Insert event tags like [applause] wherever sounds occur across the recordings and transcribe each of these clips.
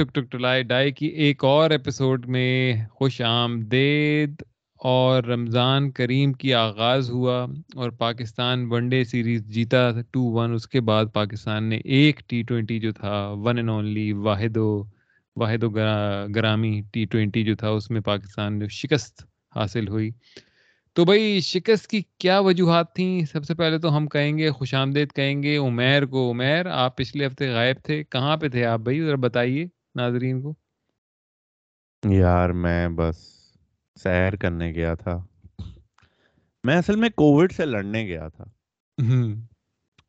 ٹک ٹک ٹلائی ڈائی کی ایک اور ایپیسوڈ میں خوش آمدید اور رمضان کریم کی آغاز ہوا اور پاکستان ون ڈے سیریز جیتا ٹو ون اس کے بعد پاکستان نے ایک ٹی ٹوینٹی جو تھا ون اینڈ اونلی واحد و واحد و گرامی ٹی ٹوینٹی جو تھا، اس میں پاکستان نے شکست حاصل ہوئی۔ تو بھائی، شکست کی کیا وجوہات تھیں؟ سب سے پہلے تو ہم کہیں گے، خوش آمدید کہیں گے، عمیر کو، عمیر، آپ پچھلے ہفتے غائب تھے، کہاں پہ تھے آپ بھائی؟ ذرا بتائیے۔ ناظرین کو؟ یار میں بس سیر کرنے گیا تھا۔ میں اصل میں کووڈ سے لڑنے گیا تھا۔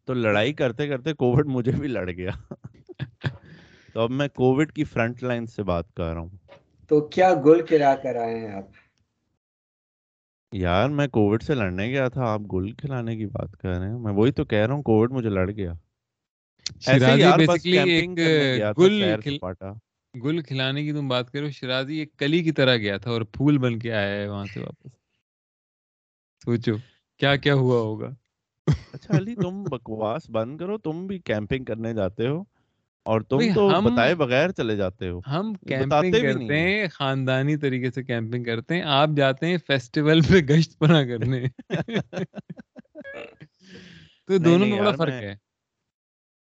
تو لڑائی کرتے کرتے کووڈ مجھے بھی لڑ گیا۔ تو اب میں کووڈ کی فرنٹ لائن سے بات کر رہا ہوں۔ تو کیا گل کھلا کر آئے ہیں آپ؟ یار میں کووڈ سے لڑنے گیا تھا آپ گل کھلانے کی بات کر رہے ہیں۔ میں وہی تو کہہ رہا ہوں کووڈ مجھے لڑ گیا۔ گل کھلانے کی تم بات کرو شرازی ایک کلی کی طرح گیا تھا اور پھول بن کے آیا ہے وہاں سے واپس۔ سوچو کیا کیا ہوا ہوگا؟ اچھا علی تم بکواس بند کرو تم بھی کیمپنگ کرنے جاتے ہو اور تم تو بتائے بغیر چلے جاتے ہو۔ ہم کیمپنگ کرتے ہیں خاندانی طریقے سے کیمپنگ کرتے ہیں۔ آپ جاتے ہیں فیسٹیول [laughs] پہ گشت پنا کرنے۔ [laughs] تو دونوں میں بڑا فرق ہے۔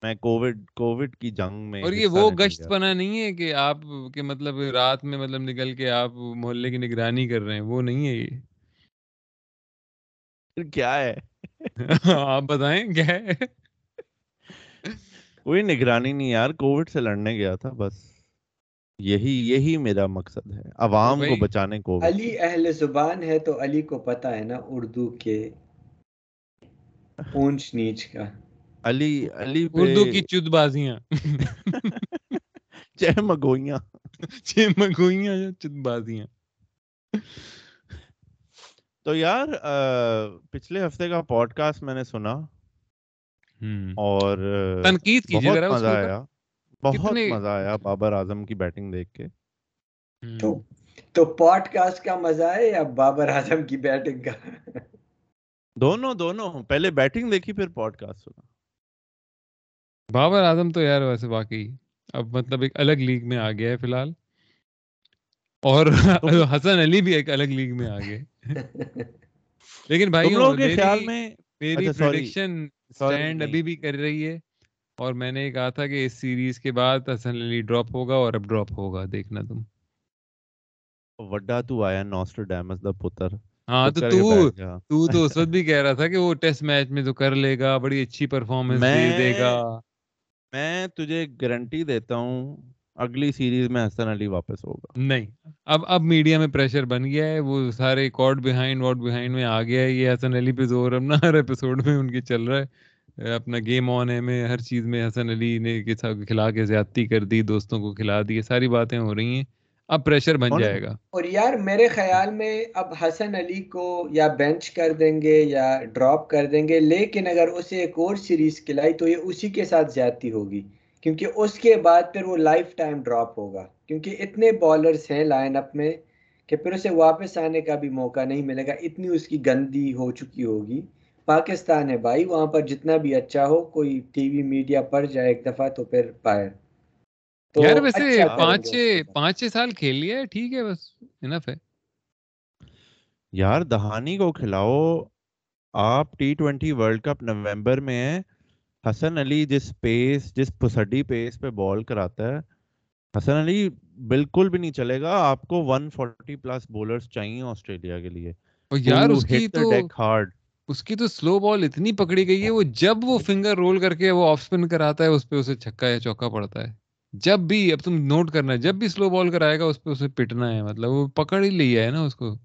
میں کووڈ کووڈ کی جنگ میں اور یہ وہ گشت پنا نہیں ہے کہ آپ کے مطلب رات میں مطلب نکل کے آپ محلے کی نگرانی کر رہے ہیں وہ نہیں ہے یہ۔ کیا ہے؟ [laughs] آپ بتائیں کیا ہے؟ کوئی نگرانی نہیں یار کووڈ سے لڑنے گیا تھا بس۔ یہی یہی میرا مقصد ہے عوام کو بچانے کو علی اہل زبان ہے تو علی کو پتا ہے نا اردو کے اونچ نیچ کا۔ علی علی اردو کی چد بازیاں۔ چھ مگوئیاں۔ چھ مگوئیاں یا چد بازیاں۔ تو یار پچھلے ہفتے کا پوڈ کاسٹ میں نے سنا۔ اور تنقید کیجیے بہت مزہ آیا۔ بہت مزہ آیا بابر اعظم کی بیٹنگ دیکھ کے۔ تو پوڈ کاسٹ کا مزہ ہے یا بابر اعظم کی بیٹنگ کا؟ دونوں دونوں۔ پہلے بیٹنگ دیکھی پھر پوڈ کاسٹ سنا۔ بابر اعظم تو یار ویسے واقعی اب مطلب ایک الگ لیگ میں آ گیا ہے فی الحال اور [laughs] [laughs] حسن علی بھی ایک الگ لیگ میں آ گئے [laughs] لیکن بھائی کے خیال میں میری پریڈکشن سٹینڈ ابھی بھی کر رہی ہے اور میں نے کہا تھا کہ اس سیریز کے بعد حسن علی ڈراپ ہوگا اور اب ڈراپ ہوگا دیکھنا تم۔ وڈا تو آیا نوسٹرڈیمس دا پتر۔ ہاں تو تو تو تو اس وقت بھی کہہ رہا تھا کہ وہ ٹیسٹ میچ میں تو کر لے گا بڑی اچھی پرفارمنس دے گا۔ میں تجھے گارنٹی دیتا ہوں، اگلی سیریز میں حسن علی واپس ہوگا۔ نہیں، اب اب میڈیا میں پریشر بن گیا ہے، وہ سارے کارڈ بیہائنڈ واٹ بیہائنڈ میں آ گیا ہے۔ یہ حسن علی پہ زور، اب نہ ہر ایپیسوڈ میں ان کی چل رہا ہے۔ اپنا گیم آن ہے، میں ہر چیز میں حسن علی نے کھلا کے زیادتی کر دی، دوستوں کو کھلا دی ساری باتیں ہو رہی ہیں۔ اب پریشر بن جائے گا۔ اور یار میرے خیال میں اب حسن علی کو یا بینچ کر دیں گے یا ڈراپ کر دیں گے لیکن اگر اسے ایک اور سیریز کھلائی تو یہ اسی کے ساتھ زیادتی ہوگی کیونکہ اس کے بعد پھر وہ لائف ٹائم ڈراپ ہوگا۔ کیونکہ اتنے بالرز ہیں لائن اپ میں کہ پھر اسے واپس آنے کا بھی موقع نہیں ملے گا اتنی اس کی گندی ہو چکی ہوگی۔ پاکستان ہے بھائی وہاں پر جتنا بھی اچھا ہو کوئی ٹی وی میڈیا پڑ جائے ایک دفعہ تو پھر پائے یار ویسے اچھا پانچ چھ پانچ چھ سال کھیل لیا ہے ٹھیک ہے بس انف ہے۔ یار دہانی کو کھلاؤ۔ آپ ٹی ٹوینٹی ورلڈ کپ نومبر میں حسن علی جس پیس جس پسڈی پیس پہ بال کراتا ہے حسن علی بالکل بھی نہیں چلے گا۔ آپ کو 140 پلس بولرز چاہیے آسٹریلیا کے لیے۔ یار اس کی تو اس کی تو سلو بال اتنی پکڑی گئی ہے وہ جب وہ [laughs] فنگر رول کر کے وہ آف سپن کراتا ہے اس پہ اسے چھکا یا چوکا پڑتا ہے۔ جب بھی اب تم نوٹ کرنا ہے جب بھی سلو بال کرائے گا اس پہ اسے پٹنا ہے مطلب وہ پکڑ ہی لیا ہے نا اس کو۔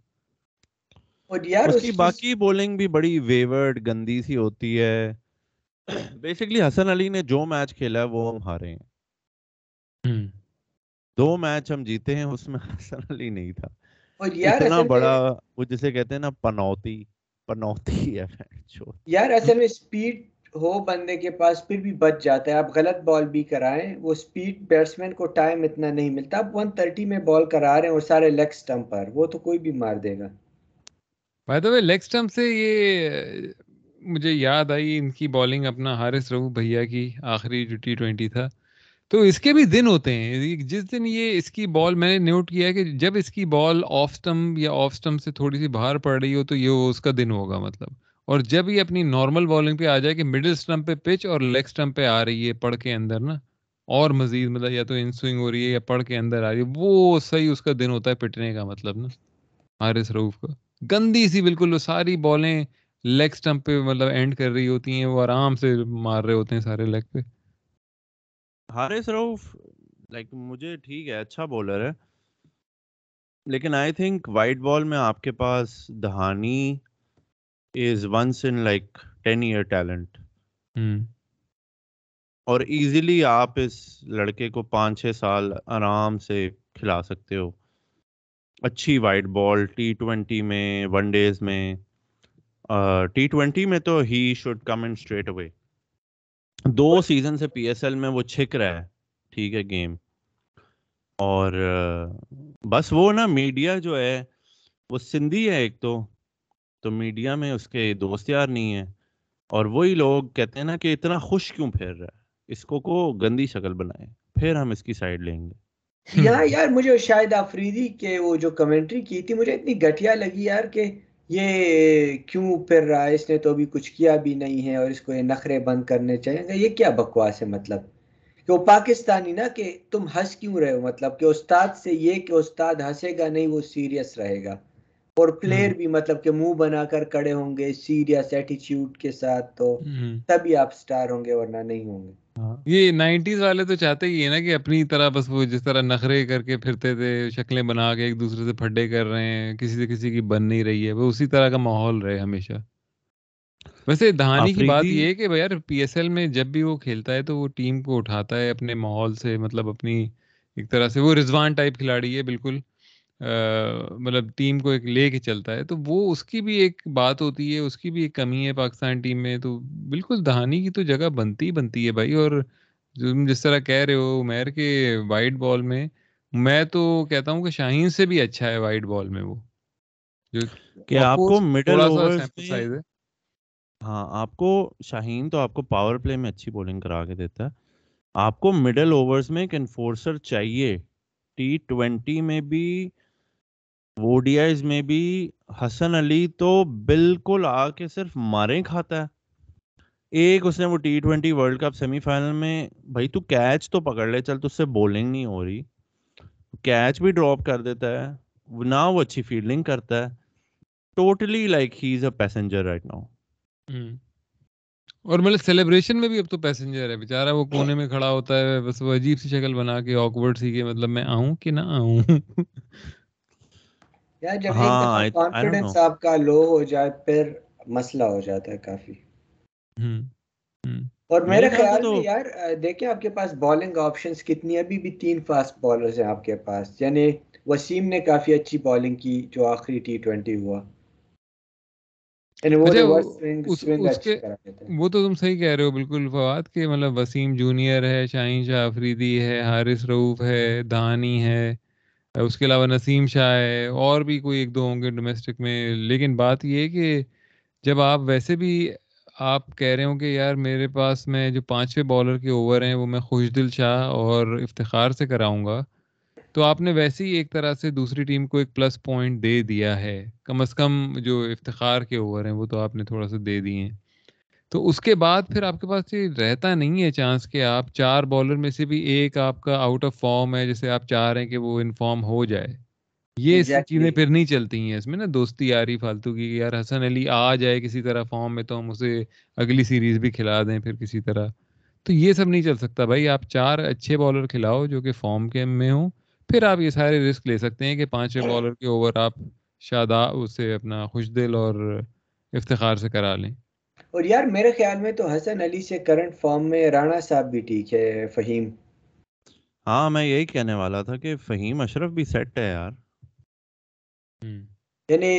اس کی باقی بولنگ بھی بڑی ویورڈ گندی سی ہوتی ہے۔ بیسکلی حسن علی نے جو میچ کھیلا ہے وہ ہم ہارے ہیں۔ دو میچ ہم جیتے ہیں اس میں حسن علی نہیں تھا۔ اتنا بڑا وہ جسے کہتے ہیں نا پنوتی پنوتی ہے۔ [laughs] یار اصل میں سپیڈ ہو بندے کے پاس پھر بھی بچ جاتا ہے۔ آپ غلط بال بھی کرائیں، وہ سپیڈ بیٹسمین کو ٹائم اتنا نہیں ملتا۔ آپ ون تھرٹی میں بال کرا رہے ہیں اور سارے لیگ سٹمپ پر، وہ تو کوئی بھی مار دے گا۔ By the way leg stump سے یہ مجھے یاد آئی، ان کی بالنگ اپنا حارث رہو بھیا کی آخری جو ٹی ٹوینٹی تھا۔ تو اس کے بھی دن ہوتے ہیں۔ جس دن یہ اس کی بال میں نے نوٹ کیا کہ جب اس کی بال آف اسٹمپ یا آف اسٹمپ سے تھوڑی سی باہر پڑ رہی ہو تو یہ اس کا دن ہوگا مطلب۔ اور جب یہ اپنی نارمل بالنگ پہ آ جائے کہ مڈل اسٹمپ پہ پچ اور لیگ اسٹمپ پہ آ رہی ہے پڑ کے اندر نا، اور مزید مطلب یا تو ان سوئنگ ہو رہی ہے یا پڑ کے اندر آ رہی ہے، وہ صحیح اس کا دن ہوتا ہے پٹنے کا مطلب نا، حارث روف کا۔ گندی سی بالکل وہ ساری بالیں لیگ اسٹمپ پہ مطلب اینڈ کر رہی ہوتی ہیں، وہ آرام سے مار رہے ہوتے ہیں سارے لیگ پہ۔ حارث روف لائک مجھے ٹھیک ہے اچھا بولر ہے، لیکن آئی تھنک وائٹ بال میں آپ کے پاس Dahani is once in like ten year talent اور ایزیلی آپ اس لڑکے کو پانچ چھ سال آرام سے کھلا سکتے ہو. اچھی وائٹ بال ٹی ٹوینٹی میں ون ڈیز میں ٹی ٹوینٹی میں تو he should come in straight away do season سے پی ایس ایل میں وہ چھک رہا ہے. ٹھیک ہے گیم اور بس وہ نا میڈیا جو ہے وہ سندھی ہے ایک تو. تو میڈیا میں اس کے دوست یار نہیں ہے اور وہی لوگ کہتے ہیں نا کہ اتنا خوش کیوں پھیر رہا ہے؟ اس کو کو گندی شکل بنائے پھر ہم اس کی سائڈ لیں گے۔ [laughs] یہاں یار مجھے شاید آفریدی کے وہ جو کمنٹری کی تھی مجھے اتنی گٹیا لگی یار کہ یہ کیوں پھر رہا ہے؟ اس نے تو ابھی کچھ کیا بھی نہیں ہے اور اس کو یہ نخرے بند کرنے چاہیے۔ یہ کیا بکواس ہے؟ مطلب کہ وہ پاکستانی نا کہ تم ہنس کیوں رہے ہو؟ مطلب کہ استاد سے یہ کہ استاد ہنسے گا نہیں وہ سیریس رہے گا۔ اور پلیئر بھی مطلب کہ منہ بنا کر کڑے ہوں گے سیریس ایٹیچیوڈ کے ساتھ تو تبھی آپ سٹار ہوں گے ورنہ نہیں ہوں گے۔ ہاں۔ یہ نائنٹیز والے تو چاہتے ہی ہے نا کہ اپنی طرح بس وہ جس طرح نخرے کر کے پھرتے تھے شکلیں بنا کے ایک دوسرے سے پھڈے کر رہے ہیں کسی سے کسی کی بن نہیں رہی ہے وہ اسی طرح کا ماحول رہے ہمیشہ۔ ویسے دہانی کی بات یہ ہے کہ یار پی ایس ایل میں جب بھی وہ کھیلتا ہے تو وہ ٹیم کو اٹھاتا ہے اپنے ماحول سے مطلب اپنی ایک طرح سے وہ رضوان ٹائپ کھلاڑی ہے بالکل۔ مطلب ٹیم کو ایک لے کے چلتا ہے تو وہ اس کی بھی ایک بات ہوتی ہے اس کی بھی ایک کمی ہے پاکستان ٹیم میں تو بالکل دہانی کی تو جگہ بنتی بنتی ہے بھائی۔ اور تم جس طرح کہہ رہے ہو میر کے وائٹ بال میں میں تو کہتا ہوں کہ شاہین سے بھی اچھا ہے وائٹ بال میں وہ۔ کہ آپ کو مڈل اوور ہاں آپ کو شاہین تو آپ کو پاور پلے میں اچھی بولنگ کرا کے دیتا ہے۔ آپ کو مڈل اوورز میں ایک انفورسر چاہیے۔ ٹی ٹوینٹی میں بھی ووڈیائز میں بھی حسن علی تو بالکل آ کے صرف مارے کھاتا ہے۔ ایک اس نے وہ T twenty World Cup semi final میں، بھائی تو کیچ تو پکڑ لے، چل تو اس سے بولنگ نہیں ہو رہی۔ کیچ بھی ڈراپ کر دیتا ہے نہ وہ اچھی فیلڈنگ کرتا ہے۔ Totally like he is a passenger right now اور مطلب سیلیبریشن میں بھی اب تو پیسنجر ہے بےچارا وہ کونے میں کھڑا ہوتا ہے، بس وہ عجیب سی شکل بنا کے آکورڈ سی کہ مطلب میں آؤں کہ نہ آؤں؟ [laughs] یار جب ایک کانفیڈنس آپ کا لو ہو جائے پھر مسئلہ ہو جاتا ہے کافی۔ اور میرے خیال میں یار دیکھیں آپ کے پاس بالنگ آپشنز کتنی ابھی بھی تین فاسٹ بالرز ہیں آپ کے پاس۔ یعنی وسیم نے کافی اچھی بالنگ کی جو آخری ٹی ٹوینٹی ہوا۔ یعنی وہ تو تم صحیح کہہ رہے ہو بالکل فواد کہ مطلب وسیم جونیئر ہے شاہین شاہ افریدی ہے حارث روف ہے دانی ہے۔ اس کے علاوہ نسیم شاہ ہے، اور بھی کوئی ایک دو ہوں گے ڈومیسٹک میں، لیکن بات یہ کہ جب آپ ویسے بھی آپ کہہ رہے ہوں کہ یار میرے پاس میں جو پانچویں بالر کے اوور ہیں، وہ میں خوش دل شاہ اور افتخار سے کراؤں گا، تو آپ نے ویسے ہی ایک طرح سے دوسری ٹیم کو ایک پلس پوائنٹ دے دیا ہے۔ کم از کم جو افتخار کے اوور ہیں، وہ تو آپ نے تھوڑا سا دے دیے ہیں۔ تو اس کے بعد پھر آپ کے پاس یہ رہتا نہیں ہے چانس کہ آپ چار بالر میں سے بھی ایک آپ کا آؤٹ آف فارم ہے جیسے آپ چاہ رہے ہیں کہ وہ انفارم ہو جائے۔ یہ چیزیں پھر نہیں چلتی ہیں اس میں نا دوستی آ رہی فالتو کی یار حسن علی آ جائے کسی طرح فارم میں تو ہم اسے اگلی سیریز بھی کھلا دیں پھر کسی طرح۔ تو یہ سب نہیں چل سکتا بھائی آپ چار اچھے بالر کھلاؤ جو کہ فارم کے میں ہوں۔ پھر آپ یہ سارے رسک لے سکتے ہیں کہ پانچویں بالر کے اوور آپ شادا اسے اپنا خوش دل اور افتخار سے کرا لیں۔ اور یار میرے خیال میں تو حسن علی سے کرنٹ فارم میں رانا صاحب بھی ٹھیک ہے فہیم۔ ہاں میں یہی کہنے والا تھا کہ فہیم اشرف بھی سیٹ ہے یار۔ یعنی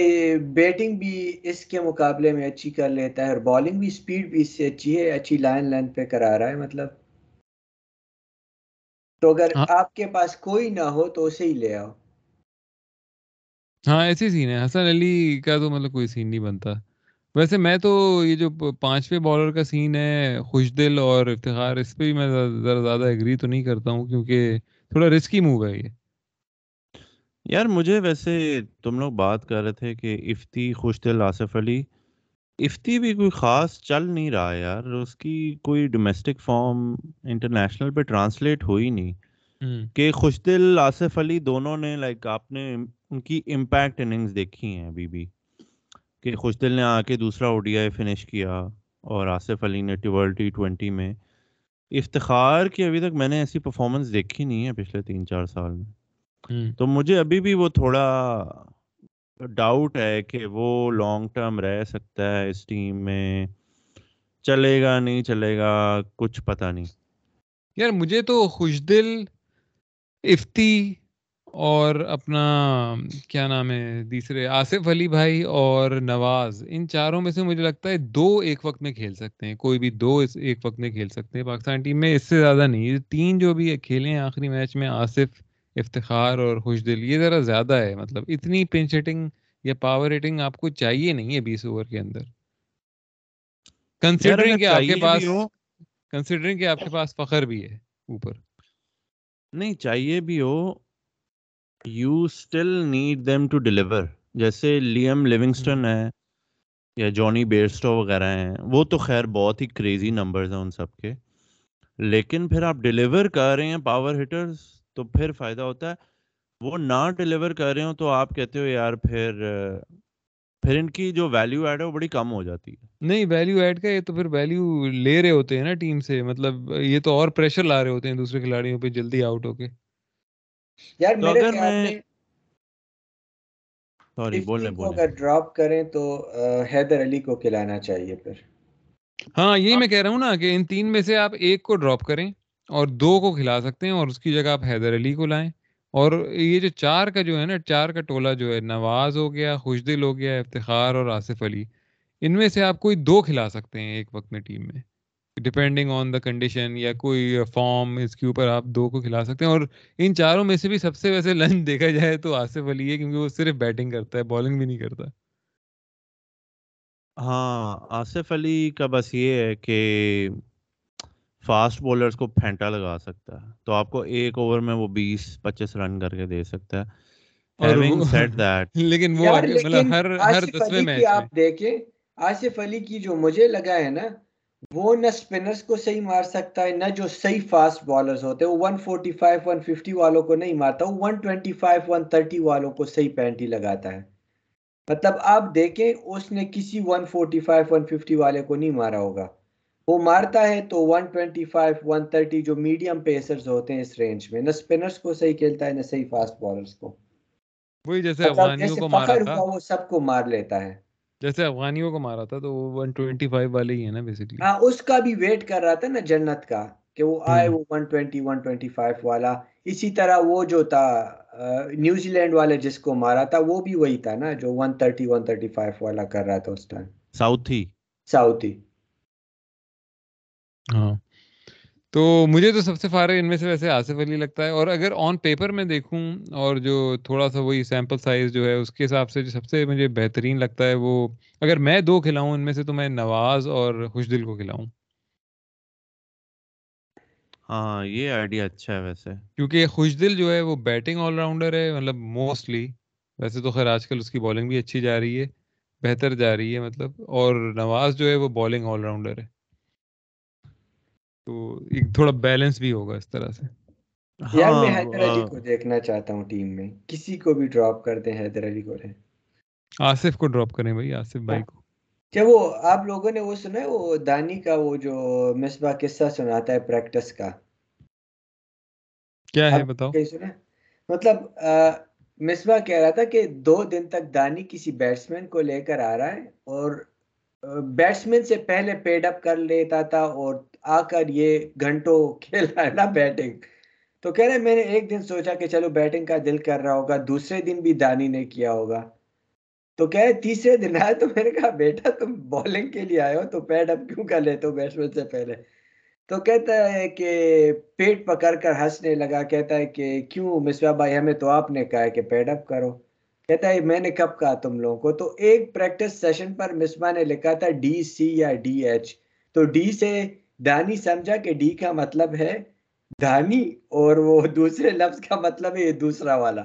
بیٹنگ بھی اس کے مقابلے میں اچھی کر لیتا ہے اور بالنگ بھی سپیڈ بھی اس سے اچھی ہے اچھی لائن لینتھ پہ کرا رہا ہے مطلب۔ تو اگر ہاں۔ آپ کے پاس کوئی نہ ہو تو اسے ہی لے آؤ۔ ہاں ایسے سین ہے۔ حسن علی کا تو مطلب کوئی سین نہیں بنتا۔ ویسے میں تو یہ جو پانچویں بالر کا سین ہے خوش دل اور افتخار اس پہ بھی میں ذرا زیادہ ایگری تو نہیں کرتا ہوں کیونکہ تھوڑا رسکی موو ہے یہ۔ یار مجھے ویسے تم لوگ بات کر رہے تھے کہ افتی خوش دل آصف علی افتی بھی کوئی خاص چل نہیں رہا یار اس کی کوئی ڈومیسٹک فارم انٹرنیشنل پہ ٹرانسلیٹ ہوئی نہیں۔ کہ خوش دل آصف علی دونوں نے لائک آپ نے ان کی امپیکٹ اننگز دیکھی ہیں ابھی بھی۔ کہ خوش دل نے آ کے دوسرا او ڈی آئی فنش کیا اور آصف علی نے ورلڈ ٹی ٹوینٹی میں افتخار کی ابھی تک میں نے ایسی پرفارمنس دیکھی نہیں ہے پچھلے تین چار سال میں۔ تو مجھے ابھی بھی وہ تھوڑا ڈاؤٹ ہے کہ وہ لانگ ٹرم رہ سکتا ہے اس ٹیم میں۔ چلے گا نہیں چلے گا کچھ پتا نہیں۔ یار مجھے تو خوش دل افتی اور اپنا کیا نام ہے تیسرے آصف علی بھائی اور نواز ان چاروں میں سے مجھے لگتا ہے دو ایک وقت میں کھیل سکتے ہیں کوئی بھی دو ایک وقت میں کھیل سکتے ہیں۔ پاکستان ٹیم میں اس سے زیادہ نہیں تین جو بھی کھیلے ہیں آخری میچ میں آصف افتخار اور خوش دل یہ ذرا زیادہ ہے۔ مطلب اتنی پنچ ہٹنگ یا پاور ہٹنگ آپ کو چاہیے نہیں ہے بیس اوور کے اندر۔ کنسیڈرنگ کہ آپ کے پاس کنسیڈرنگ کہ آپ کے پاس فخر بھی ہے اوپر۔ نہیں چاہیے بھی ہو۔ You still need them to deliver جیسے لیم لیونگسٹن ہے یا جونی بیئرسٹو وغیرہ ہیں وہ تو خیر بہت ہی کریزی نمبرز ہیں ان سب کے۔ لیکن پھر آپ ڈیلیور کر رہے ہیں پاور ہٹرز تو پھر فائدہ ہوتا ہے۔ وہ نہ ڈیلیور کر رہے ہوں تو آپ کہتے ہو یار پھر پھر ان کی جو ویلیو ایڈ ہے وہ بڑی کم ہو جاتی ہے۔ نہیں ویلیو ایڈ کا یہ تو پھر ویلیو لے رہے ہوتے ہیں نا ٹیم سے۔ مطلب یہ تو اور پریشر لا رہے ہوتے ہیں دوسرے کھلاڑیوں پہ جلدی آؤٹ ہو کے۔ یار میرے خیال میں سوری بولنے بولنے اگر ڈراپ کریں تو حیدر علی کو کھلانا چاہیے پھر۔ ہاں یہی میں کہہ رہا ہوں نا کہ ان تین میں سے آپ ایک کو ڈراپ کریں اور دو کو کھلا سکتے ہیں اور اس کی جگہ آپ حیدر علی کو لائیں۔ اور یہ جو چار کا جو ہے نا چار کا ٹولہ جو ہے نواز ہو گیا خوش دل ہو گیا افتخار اور آصف علی ان میں سے آپ کوئی دو کھلا سکتے ہیں ایک وقت میں ٹیم میں۔ ڈپینڈنگ آن دا کنڈیشن یا کوئی فارم اس کے اوپر آپ دو کو کھلا سکتے ہیں اور ان چاروں میں سے بھی سب سے ویسے لنچ دیکھا جائے تو آصف علی ہے کیونکہ وہ صرف بیٹنگ کرتا ہے بالنگ بھی نہیں کرتا۔ ہاں آصف علی کا بس یہ ہے کہ فاسٹ بولرز کو پھینٹا لگا سکتا ہے۔ تو آپ کو ایک اوور میں وہ بیس پچیس رن کر کے دے سکتا ہے۔ [laughs] لیکن وہ مطلب ہر ہر دسویں میں آپ دیکھیں آصف علی کی جو مجھے لگا ہے نا وہ نہ سپنرز کو صحیح مار سکتا ہے نہ جو صحیح فاسٹ بالرز ہوتے ہیں وہ 145 150 والوں کو نہیں مارتا وہ 125 130 والوں کو صحیح پینٹی لگاتا ہے۔ مطلب آپ دیکھیں اس نے کسی 145 150 والے کو نہیں مارا ہوگا۔ وہ مارتا ہے تو 125 130 جو میڈیم پیسرز ہوتے ہیں اس رینج میں نہ سپنرز کو صحیح کھیلتا ہے نہ صحیح فاسٹ بالرز کو۔ وہی جیسے مطلب افغانیوں کو مارا تھا۔ وہ سب کو مار لیتا ہے۔ جیسے افغانیوں کو مارا تھا تو وہ 125 والے ہی ہیں نا بیسیکلی ہاں اس کا بھی ویٹ کر رہا تھا نا جنت کا کہ وہ آئے وہ 120 125 والا۔ اسی طرح وہ جو تھا نیوزی لینڈ والے جس کو مارا تھا وہ بھی وہی تھا نا جو 130 135 والا کر رہا تھا اس ٹائم ساؤتھی۔ ساؤتھی۔ ہاں۔ تو مجھے تو سب سے فارغ ان میں سے ویسے آصف علی لگتا ہے اور اگر آن پیپر میں دیکھوں اور جو تھوڑا سا وہی سیمپل سائز جو ہے اس کے حساب سے جو سب سے مجھے بہترین لگتا ہے وہ اگر میں دو کھلاؤں ان میں سے تو میں نواز اور خوش دل کو کھلاؤں۔ ہاں یہ آئیڈیا اچھا ہے ویسے۔ کیونکہ خوش دل جو ہے وہ بیٹنگ آل راؤنڈر ہے مطلب موسٹلی ویسے تو خیر آج کل اس کی بالنگ بھی اچھی جا رہی ہے بہتر جا رہی ہے مطلب۔ اور نواز جو ہے وہ بالنگ آل راؤنڈر ہے۔ تو ایک تھوڑا بیلنس بھی ہوگا اس طرح سے۔ یار میں ہاں، حیدر علی کو دیکھنا چاہتا ہوں ٹیم میں۔ کسی کو بھی ڈراپ کر دیں حیدر علی کو رہے۔ آصف کو ڈراپ کریں بھائی آصف بھائی کو۔ کیا وہ آپ لوگوں نے وہ سنا ہے وہ دانی کا وہ جو مصباح قصہ سناتا ہے پریکٹس کا۔ کیا ہے بتاؤ؟ سنا مطلب مصباح کہہ رہا تھا کہ دو دن تک دانی کسی بیٹسمین کو لے کر آ رہا ہے اور بیٹسمین سے پہلے پیڈ اپ کر لیتا تھا اور آ کر یہ گھنٹوں کھیل رہا ہے نا بیٹنگ۔ تو کہہ رہے میں نے ایک دن سوچا کہ چلو بیٹنگ کا دل کر رہا ہوگا، دوسرے دن بھی دانی نے کیا ہوگا۔ تو کہہ تیسرے دن آئے تو میں نے کہا، بیٹا تم بالنگ کے لیے آئے ہو، تو پیڈ اپ کیوں کر لیتے ہو بیٹسمین سے پہلے؟ تو کہتا ہے کہ پیٹ پکڑ کر ہنسنے لگا، کہتا ہے کہ کیوں مسوا بھائی، ہمیں تو آپ نے کہا ہے کہ پیڈ اپ کرو۔ کہتا ہے، میں نے کب کہا تم لوگوں کو؟ تو ایک پریکٹس سیشن پر مصباح نے لکھا تھا ڈی سی یا ڈی ایچ تو ڈی سے دانی سمجھا کہ ڈی کا مطلب ہے دانی اور وہ دوسرے لفظ کا مطلب ہے یہ دوسرا والا۔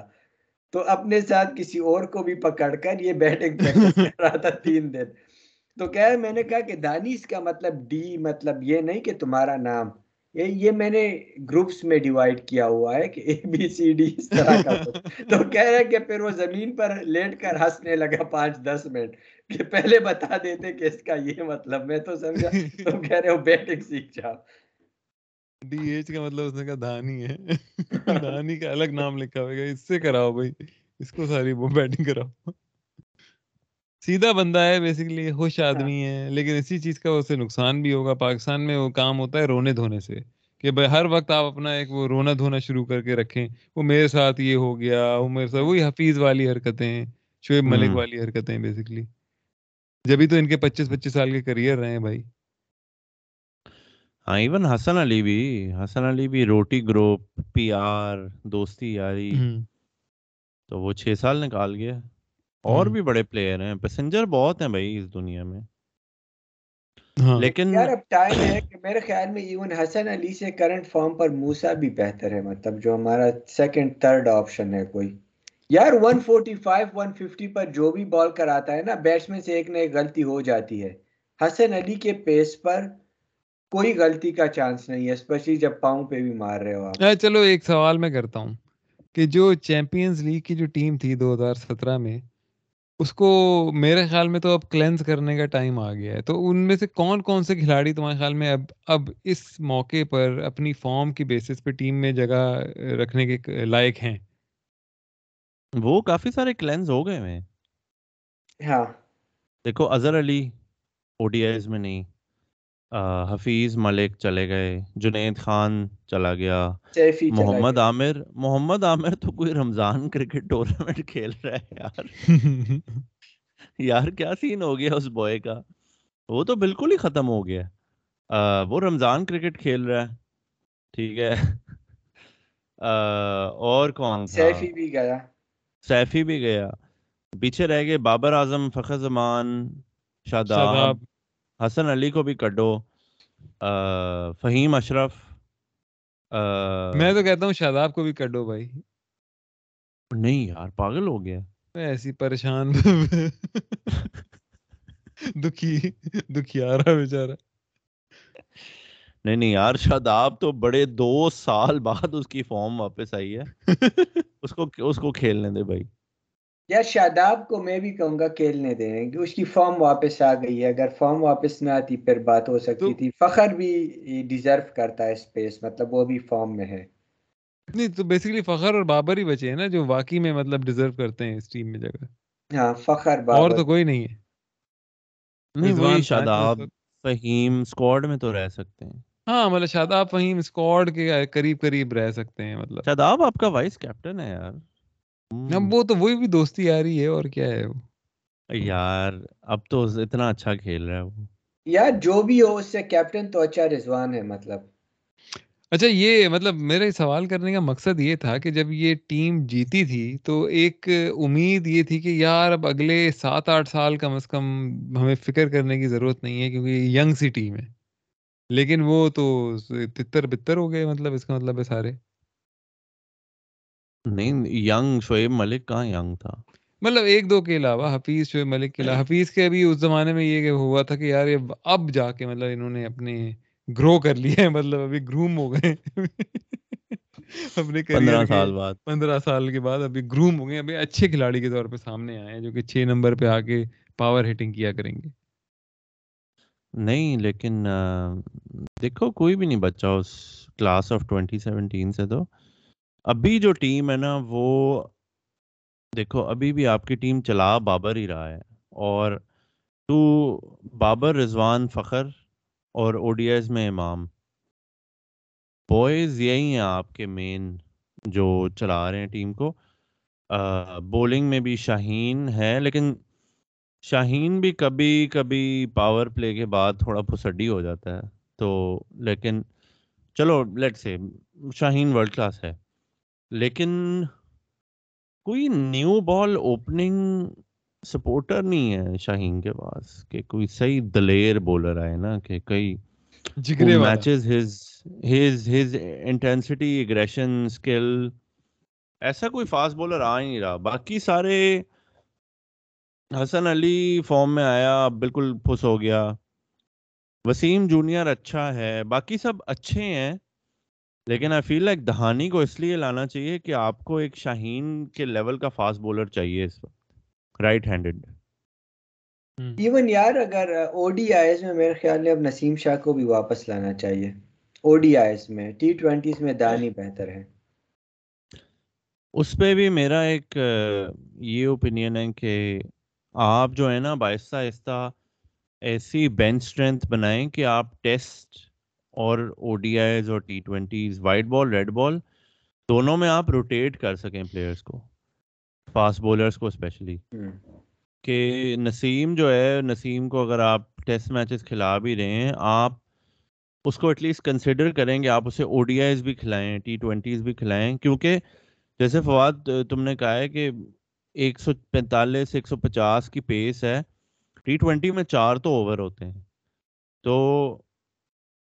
تو اپنے ساتھ کسی اور کو بھی پکڑ کر یہ بیٹنگ [laughs] کر رہا تھا تین دن۔ تو کہا میں نے کہا کہ دانیش کا مطلب ڈی مطلب یہ نہیں کہ تمہارا نام۔ یہ یہ میں نے گروپس میں ڈیوائیڈ کیا ہوا ہے کہ اے بی سی ڈی اس طرح کا۔ [laughs] تو کہہ رہے کہ پھر وہ زمین پر لیٹ کر ہنسنے لگا پانچ دس منٹ۔ کہ پہلے بتا دیتے کہ اس کا یہ مطلب میں تو سمجھا [laughs] تم کہہ رہے ہو بیٹنگ سیکھ جاؤ۔ ڈی ایچ کا مطلب اس نے کہا دھانی ہے۔ [laughs] دھانی کا الگ نام لکھا ہوئے گا اس سے کراؤ بھائی اس کو ساری وہ بیٹنگ کراؤ۔ سیدھا بندہ ہے بیسیکلی خوش ہاں۔ آدمی ہے لیکن اسی چیز کا اسے نقصان بھی ہوگا۔ پاکستان میں وہ کام ہوتا ہے رونے دھونے سے کہ بھائی ہر وقت آپ اپنا ایک وہ رونا دھونا شروع کر کے رکھیں۔ وہ میرے ساتھ یہ ہو گیا وہ میرے ساتھ وہی حفیظ والی حرکتیں ہیں شعیب ملک والی حرکتیں بیسیکلی جبھی تو ان کے پچیس پچیس سال کے کریئر رہے ہیں بھائی۔ ہاں ایون حسن علی بھی حسن علی بھی روٹی گروپ پی آر دوستی یاری۔ تو وہ چھ سال نکال گیا۔ اور بھی بڑے پلیئر ہیں۔ پیسنجر بہت ہیں بھائی اس دنیا میں۔ ہاں۔ لیکن یار اب ٹائم ہے کہ میرے خیال میں ایون حسن علی سے کرنٹ فارم پر موسا بھی بہتر ہے۔ مطلب جو ہمارا سیکنڈ تھرڈ آپشن ہے کوئی۔ یار 145 150 پر جو بھی بال کراتا ہے نا بیٹسمین سے ایک نہ ایک غلطی ہو جاتی ہے۔ حسن علی کے پیس پر کوئی غلطی کا چانس نہیں ہے اسپیشلی جب پاؤں پہ بھی مار رہے ہو آپ۔ چلو ایک سوال میں کرتا ہوں کہ جو چیمپئنز لیگ کی جو ٹیم تھی دو ہزار سترہ میں، اس کو میرے خیال میں تو اب کلینز کرنے کا ٹائم آ گیا ہے۔ تو ان میں سے کون کون سے کھلاڑی تمہارے خیال میں اب اب اس موقع پر اپنی فارم کی بیسس پہ ٹیم میں جگہ رکھنے کے لائق ہیں؟ وہ کافی سارے کلینز ہو گئے ہیں۔ ہاں۔ دیکھو Azhar Ali O D Is میں نہیں حفیظ ملک چلے گئے جنید خان چلا گیا محمد عامر محمد عامر تو کوئی رمضان کرکٹ ٹورنامنٹ کھیل رہا ہے یار۔ [laughs] یار کیا سین ہو گیا اس بوائے کا؟ وہ تو بالکل ہی ختم ہو گیا۔ وہ رمضان کرکٹ کھیل رہا ہے۔ ٹھیک ہے۔ اور کون سیفی بھی گیا۔ سیفی بھی گیا۔ پیچھے رہ گئے بابر اعظم فخر زمان شاداب حسن علی کو بھی کڈو۔ فہیم اشرف میں تو کہتا ہوں شاداب کو بھی کڈو بھائی۔ نہیں یار پاگل ہو گیا۔ ایسی پریشان [laughs] دکھی دکھی آ رہا بیچارا نہیں نہیں یار شاداب تو بڑے دو سال بعد اس کی فارم واپس آئی ہے۔ [laughs] اس کو اس کو کھیلنے دے بھائی۔ یا شاداب کو میں بھی کہوں گا کھیلنے دیں کہ اس کی فارم واپس آ گئی ہے۔ اگر فارم واپس نہ آتی پھر بات ہو سکتی تھی۔ فخر بھی ڈیزرو کرتا ہے اسپیس مطلب وہ بھی فارم میں ہے۔ نہیں تو بیسیکلی فخر اور بابر ہی بچے ہیں نا جو واقعی میں مطلب ڈیزرو کرتے ہیں اس ٹیم میں جگہ۔ ہاں فخر بابر۔ اور تو کوئی نہیں ہے۔ نہیں وہی شاداب فہیم سکواڈ میں تو رہ سکتے ہیں۔ ہاں مطلب شاداب فہیم سکواڈ کے قریب قریب رہ سکتے ہیں مطلب۔ شاداب آپ کا وائس کیپٹن ہے یار۔ اب وہ تو وہی بھی دوستی آ رہی ہے اور کیا ہے وہ؟ یار اب تو اتنا اچھا کھیل رہا ہے وہ۔ یار جو بھی ہو اس سے کیپٹن تو اچھا رضوان ہے مطلب۔ اچھا یہ مطلب میرے سوال کرنے کا مقصد یہ تھا کہ جب یہ ٹیم جیتی تھی تو ایک امید یہ تھی کہ یار اب اگلے سات آٹھ سال کم از کم ہمیں فکر کرنے کی ضرورت نہیں ہے کیونکہ یہ ینگ سی ٹیم ہے۔ لیکن وہ تو تتر بتر ہو گئے مطلب اس کا مطلب ہے سارے۔ نہیں ینگ شعیب ملک کہاں ینگ تھا؟ مطلب ایک دو کے علاوہ حفیظ شعیب ملک کے علاوہ۔ حفیظ کے ابھی اس زمانے میں یہ ہوا تھا کہ یار یہ اب جا کے مطلب انہوں نے اپنے گرو کر لیا ہے مطلب ابھی گروم ہو گئے۔ اپنے پندرہ سال بعد۔ پندرہ سال کے بعد ابھی گروم ہو گئے۔ ابھی اچھے کھلاڑی کے طور پہ سامنے آئے ہیں جو کہ چھ نمبر پہ آ کے پاور ہٹنگ کیا کریں گے۔ نہیں، لیکن دیکھو، کوئی بھی نہیں بچہ اس کلاس آف ٹوینٹی سیونٹین سے تو۔ ابھی جو ٹیم ہے نا، وہ، دیکھو، ابھی بھی آپ کی ٹیم چلا بابر ہی رہا ہے۔ اور تو بابر، رضوان، فخر اور او ڈی ایز میں امام۔ بوائز یہی ہیں آپ کے مین جو چلا رہے ہیں ٹیم کو۔ بولنگ میں بھی شاہین ہے، لیکن شاہین بھی کبھی کبھی پاور پلے کے بعد تھوڑا پھسڈی ہو جاتا ہے۔ تو لیکن چلو لیٹ سے شاہین ورلڈ کلاس ہے۔ لیکن کوئی نیو بال اوپننگ سپورٹر نہیں ہے شاہین کے پاس۔ کہ کوئی صحیح دلیر بولر آئے نا کہ کئی matches his his his intensity aggression skill ایسا کوئی فاسٹ بولر آ ہی نہیں رہا۔ باقی سارے حسن علی فارم میں آیا بالکل پھس ہو گیا۔ وسیم جونیئر اچھا ہے باقی سب اچھے ہیں۔ لیکن آئی فیل لائک دہانی کو اس لیے لانا چاہیے کہ آپ کو ایک شاہین کے لیول کا فاسٹ بولر چاہیے اس وقت رائٹ ہینڈڈ ایون یار اگر او ڈی آئیز میں میرے خیال میں اب نسیم شاہ کو بھی واپس لانا چاہیے۔ او ڈی آئیز میں ٹی ٹوینٹیز میں دانی بہتر ہے۔ اس پہ بھی میرا ایک یہ اوپینین ہے کہ آپ جو ہے نا باہستہ آہستہ ایسی بینچ اسٹرینتھ بنائیں کہ آپ ٹیسٹ اور او ڈی آئیز اور T twenties white ball red ball دونوں میں آپ روٹیٹ کر سکیں پلیئرس کو فاسٹ بولرس کو اسپیشلی کہ نسیم جو ہے نسیم کو اگر آپ ٹیسٹ میچز کھلا بھی رہے ہیں آپ اس کو ایٹ لیسٹ کنسیڈر کریں گے آپ اسے او ڈی آئیز بھی کھلائیں ٹی ٹوینٹیز بھی کھلائیں۔ کیونکہ جیسے فواد تم نے کہا ہے کہ ایک سو پینتالیس ایک سو پچاس کی پیس ہے۔ ٹی ٹوینٹی میں چار تو اوور ہوتے ہیں۔ تو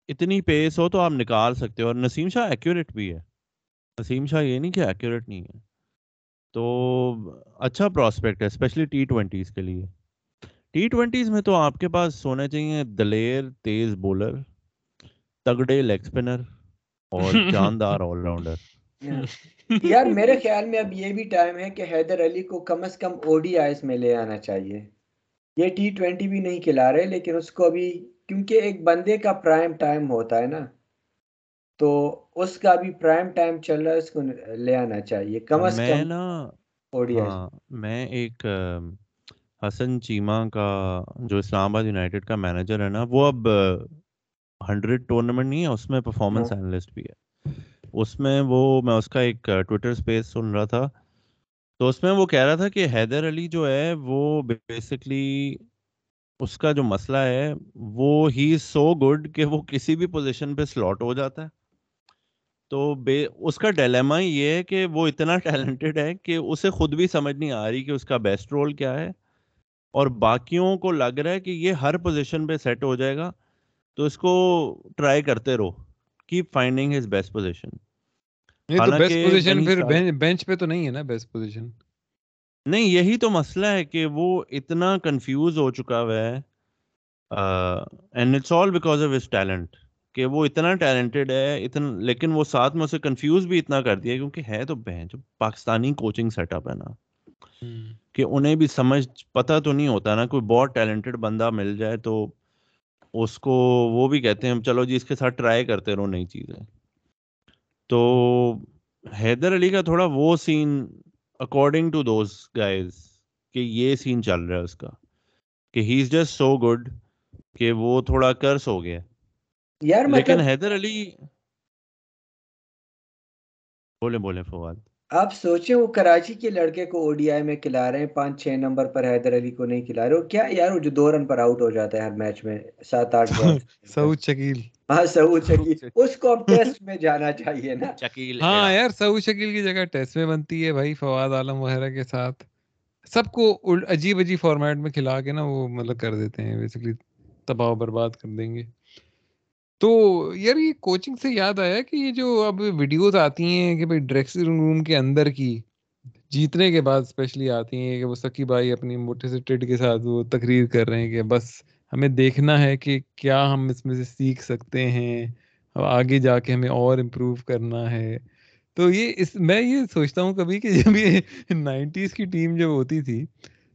اتنی پیس ہو تو آپ نکال سکتے ہو۔ اور نسیم شاہ ایکوریٹ بھی ہے۔ نسیم شاہ یہ نہیں کہ ایکوریٹ نہیں ہے۔ تو اچھا پراسپیکٹ ہے اسپیشلی ٹی ٹوینٹیز کے لیے۔ ٹی ٹوینٹیز میں تو آپ کے پاس سونے چاہیے دلیر تیز بولر تگڑے لیگ اسپنر اور [laughs] جاندار آل راؤنڈر یار میرے خیال میں اب یہ بھی ٹائم ہے کہ حیدر علی کو کم از کم او ڈی آئیز میں لے آنا چاہیے یہ ٹی ٹوینٹی بھی نہیں کھلا رہے لیکن اس کو ابھی کیونکہ ایک بندے کا پرائم ٹائم ہوتا ہے نا تو اس کا بھی پرائم ٹائم چل رہا ہے اس کو لے آنا چاہیے کم از کم ہاں میں ایک حسن چیما کا جو اسلام آباد یونائٹیڈ کا مینیجر ہے نا وہ اب ہنڈریڈ ٹورنامنٹ نہیں ہے اس میں پرفارمنس اینالسٹ بھی ہے اس میں وہ میں اس کا ایک ٹویٹر اسپیس سن رہا تھا۔ تو اس میں وہ کہہ رہا تھا کہ حیدر علی جو ہے وہ بیسکلی اس کا جو مسئلہ ہے وہ ہی از سو گڈ کہ وہ کسی بھی پوزیشن پہ سلاٹ ہو جاتا ہے۔ تو بے، اس کا ڈیلیما یہ ہے کہ وہ اتنا [laughs] ٹیلنٹڈ ہے کہ اسے خود بھی سمجھ نہیں آ رہی کہ اس کا بیسٹ رول کیا ہے۔ اور باقیوں کو لگ رہا ہے کہ یہ ہر پوزیشن پہ سیٹ ہو جائے گا۔ تو اس کو ٹرائی کرتے رہو۔ Keep finding his best position bench پہ تو نہیں ہے نا بیسٹ پوزیشن نہیں یہی تو مسئلہ ہے کہ وہ اتنا کنفیوز ہو چکا ہوا ہے and it's all because of his talent کہ وہ اتنا ٹیلنٹڈ ہے اتنا لیکن وہ ساتھ میں اسے کنفیوز بھی اتنا کر دیا کیونکہ ہے تو بہن جو پاکستانی کوچنگ سیٹ اپ ہے نا۔ کہ انہیں بھی سمجھ پتہ تو نہیں ہوتا نا کوئی بہت ٹیلنٹڈ بندہ مل جائے تو اس کو وہ بھی کہتے ہیں چلو جی اس کے ساتھ ٹرائی کرتے رہو نئی چیزیں۔ تو حیدر علی کا تھوڑا وہ scene according to those guys کہ یہ سین چل رہا ہے اس کا کہ ہی از جسٹ سو گڈ کہ وہ تھوڑا کرس ہو گیا۔ یار لیکن مطلب حیدر علی بولے بولے فواد۔ آپ سوچیں وہ کراچی کے لڑکے کو او ڈی آئی میں کھلا رہے ہیں پانچ چھ نمبر پر حیدر علی کو نہیں کھلا رہے کیا یار وہ جو دو رن پر آؤٹ ہو جاتا ہے ہر میچ میں سات آٹھ [laughs] سعود شکیل۔ ہاں سعود شکیل۔ اس کو اب ٹیسٹ میں جانا چاہیے نا۔ [laughs] شکیل ہاں یار سعود شکیل کی جگہ ٹیسٹ میں بنتی ہے بھائی فواد عالم وغیرہ کے ساتھ۔ سب کو عجیب عجیب فارمیٹ میں کھلا کے نا وہ مطلب کر دیتے ہیں بیسکلی تباہ برباد کر دیں گے۔ تو یار یہ کوچنگ سے یاد آیا کہ یہ جو اب ویڈیوز آتی ہیں کہ بھائی ڈریسنگ روم کے اندر کی، جیتنے کے بعد اسپیشلی آتی ہیں کہ وہ سکی بھائی اپنی موٹے سے ٹیڈ کے ساتھ وہ تقریر کر رہے ہیں کہ بس ہمیں دیکھنا ہے کہ کیا ہم اس میں سے سیکھ سکتے ہیں آگے جا کے ہمیں اور امپروو کرنا ہے۔ تو یہ اس، میں یہ سوچتا ہوں کبھی کہ [laughs] جب یہ نائنٹیز کی ٹیم جب ہوتی تھی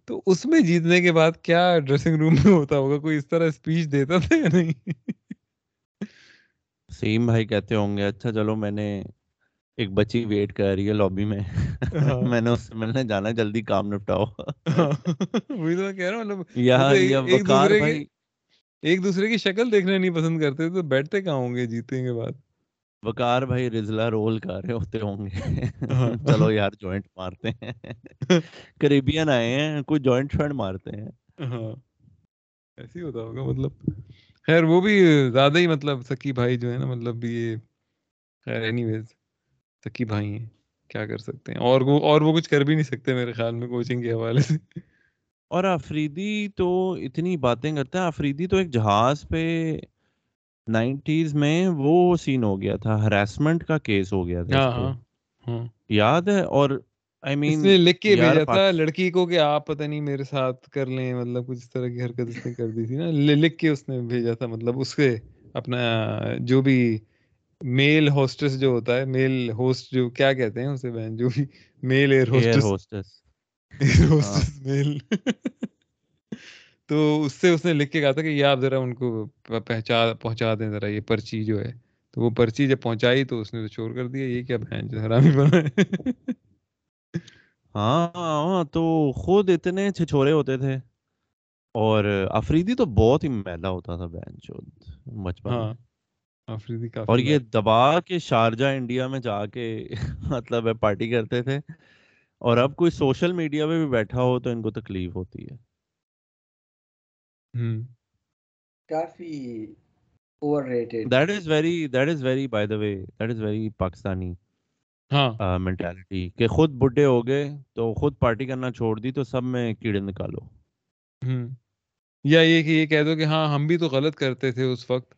تو اس میں جیتنے کے بعد کیا ڈریسنگ روم میں ہوتا ہوگا؟ کوئی اس طرح اسپیچ دیتا تھا یا نہیں؟ [laughs] سیم بھائی کہتے ہوں گے اچھا چلو میں نے ایک بچی ویٹ کر رہی ہے لابی میں۔ میں نے اس سے ملنے جانا جلدی کام نپٹاؤ وہی تو کہہ رہا ہوں مطلب ایک دوسرے کی شکل دیکھنا نہیں پسند کرتے تو بیٹھتے کہاں ہوں گے جیتیں کے بعد وکار بھائی رزلا رول کر رہے ہوتے ہوں گے۔ چلو یار جوائنٹ مارتے ہیں کریبین آئے ہیں کوئی جوائنٹ فرینڈ مارتے ہیں ایسے ہی ہوتا ہوگا مطلب خیر وہ بھی زیادہ ہی مطلب سکی بھائی جو ہے نا مطلب یہ خیر اینی ویز سکی بھائی ہیں۔ کیا کر سکتے ہیں؟ اور وہ اور وہ کچھ کر بھی نہیں سکتے میرے خیال میں کوچنگ کے حوالے سے۔ اور افریدی تو اتنی باتیں کرتا ہے افریدی تو ایک جہاز پہ نائنٹیز میں وہ سین ہو گیا تھا۔ ہراسمنٹ کا کیس ہو گیا تھا ہاں، ہاں، یاد ہے؟ اور آئی مین لکھ کے بھیجا تھا لڑکی کو کہ آپ پتہ نہیں میرے ساتھ کر لیں مطلب کچھ اس طرح کی حرکت اس نے کر دی تھی نا۔ لکھ کے اس نے بھیجا تھا مطلب اس کے اپنا جو بھی میل ہوسٹس جو ہوتا ہے میل ہوسٹ جو کیا کہتے ہیں اسے بہن جو بھی میل ایئر ہوسٹس۔ میل۔ تو اس سے اس نے لکھ کے کہا تھا کہ یہ آپ ذرا ان کو پہنچا پہنچا دیں ذرا یہ پرچی جو ہے۔ تو وہ پرچی جب پہنچائی تو اس نے تو چور کر دیا یہ کیا بہن جو حرامی بنا ہے۔ ہاں تو خود اتنے چھچورے ہوتے تھے۔ اور افریدی تو بہت ہی میلا ہوتا تھا بہن بچپن ہاں افریدی اور یہ دبا کے شارجہ انڈیا میں جا کے [laughs] مطلب پارٹی کرتے تھے۔ اور اب کوئی سوشل میڈیا پہ بھی بیٹھا ہو تو ان کو تکلیف ہوتی ہے۔ کافی overrated. That is very that is very by the way that is very Pakistani. ہاں۔ مینٹالٹی کہ خود بڈھے ہو گئے تو خود پارٹی کرنا چھوڑ دی تو سب میں کیڑے نکالو۔ یا یہ کہ یہ کہہ دو کہ ہاں ہم بھی تو غلط کرتے تھے اس وقت۔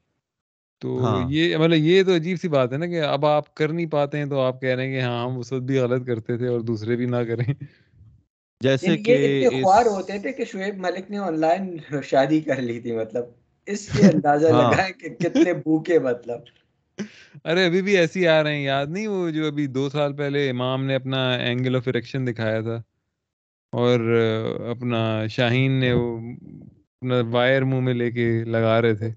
تو ہاں۔ یہ مطلب یہ تو عجیب سی بات ہے نا کہ اب آپ کر نہیں پاتے ہیں تو آپ کہہ رہے ہیں کہ ہاں ہم اس وقت بھی غلط کرتے تھے اور دوسرے بھی نہ کریں۔ جیسے یعنی کہ خوار ہوتے تھے کہ شعیب ملک نے آن لائن شادی کر لی تھی مطلب۔ اس سے اندازہ ہاں۔ لگائیں کہ کتنے بھوکے مطلب۔ ارے ابھی بھی ایسی آ رہے ہیں یاد نہیں وہ جو ابھی دو سال پہلے امام نے اپنا اینگل آف اریکشن دکھایا تھا اور اپنا شاہین نے وہ اپنا وائر منہ میں لے کے لگا رہے تھے۔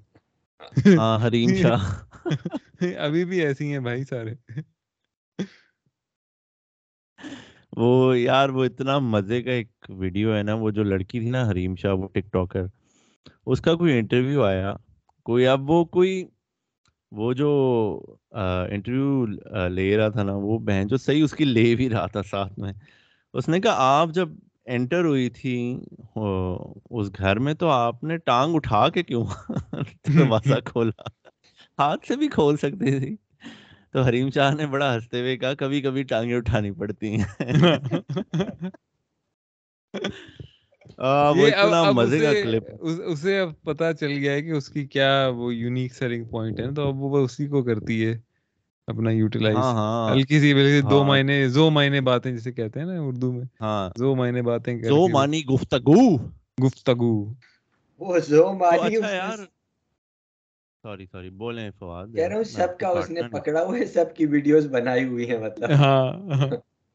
ہاں حریم شاہ۔ [laughs] ابھی بھی ایسی ہیں بھائی سارے۔ وہ یار وہ اتنا مزے کا ایک ویڈیو ہے نا وہ جو لڑکی تھی نا حریم شاہ وہ ٹک ٹاکر اس کا کوئی انٹرویو آیا کوئی اب وہ کوئی وہ جو انٹرویو لے رہا تھا نا وہ بہن جو صحیح اس کی لے بھی رہا تھا ساتھ میں اس نے کہا آپ جب انٹر ہوئی تھی اس گھر میں تو آپ نے ٹانگ اٹھا کے کیوں [laughs] دروازہ [laughs] کھولا؟ ہاتھ سے بھی کھول سکتے تھی۔ تو حریم شاہ نے بڑا ہنستے ہوئے کہا کبھی کبھی ٹانگیں اٹھانی پڑتی ہیں۔ [laughs] اسے اب پتا چل گیا ہے کہ اس کی کیا وہ یونیک سیلنگ پوائنٹ ہے تو اب وہ اسی کو کرتی ہے اپنا یوٹیلائز ہاں، ہاں۔ ہلکی سی دو ہاں۔ مہینے زو مہینے باتیں جسے کہتے ہیں نا اردو میں۔ زو مہینے باتیں زو مانی گفتگو۔ گفتگو۔ وہ زو مانی اچھا یار۔ سوری سوری بولیں فواد۔ کہہ رہا ہوں سب کا اس نے پکڑا ہوا ہے سب کی ویڈیوز بنائی ہوئی ہیں مطلب۔ ہاں۔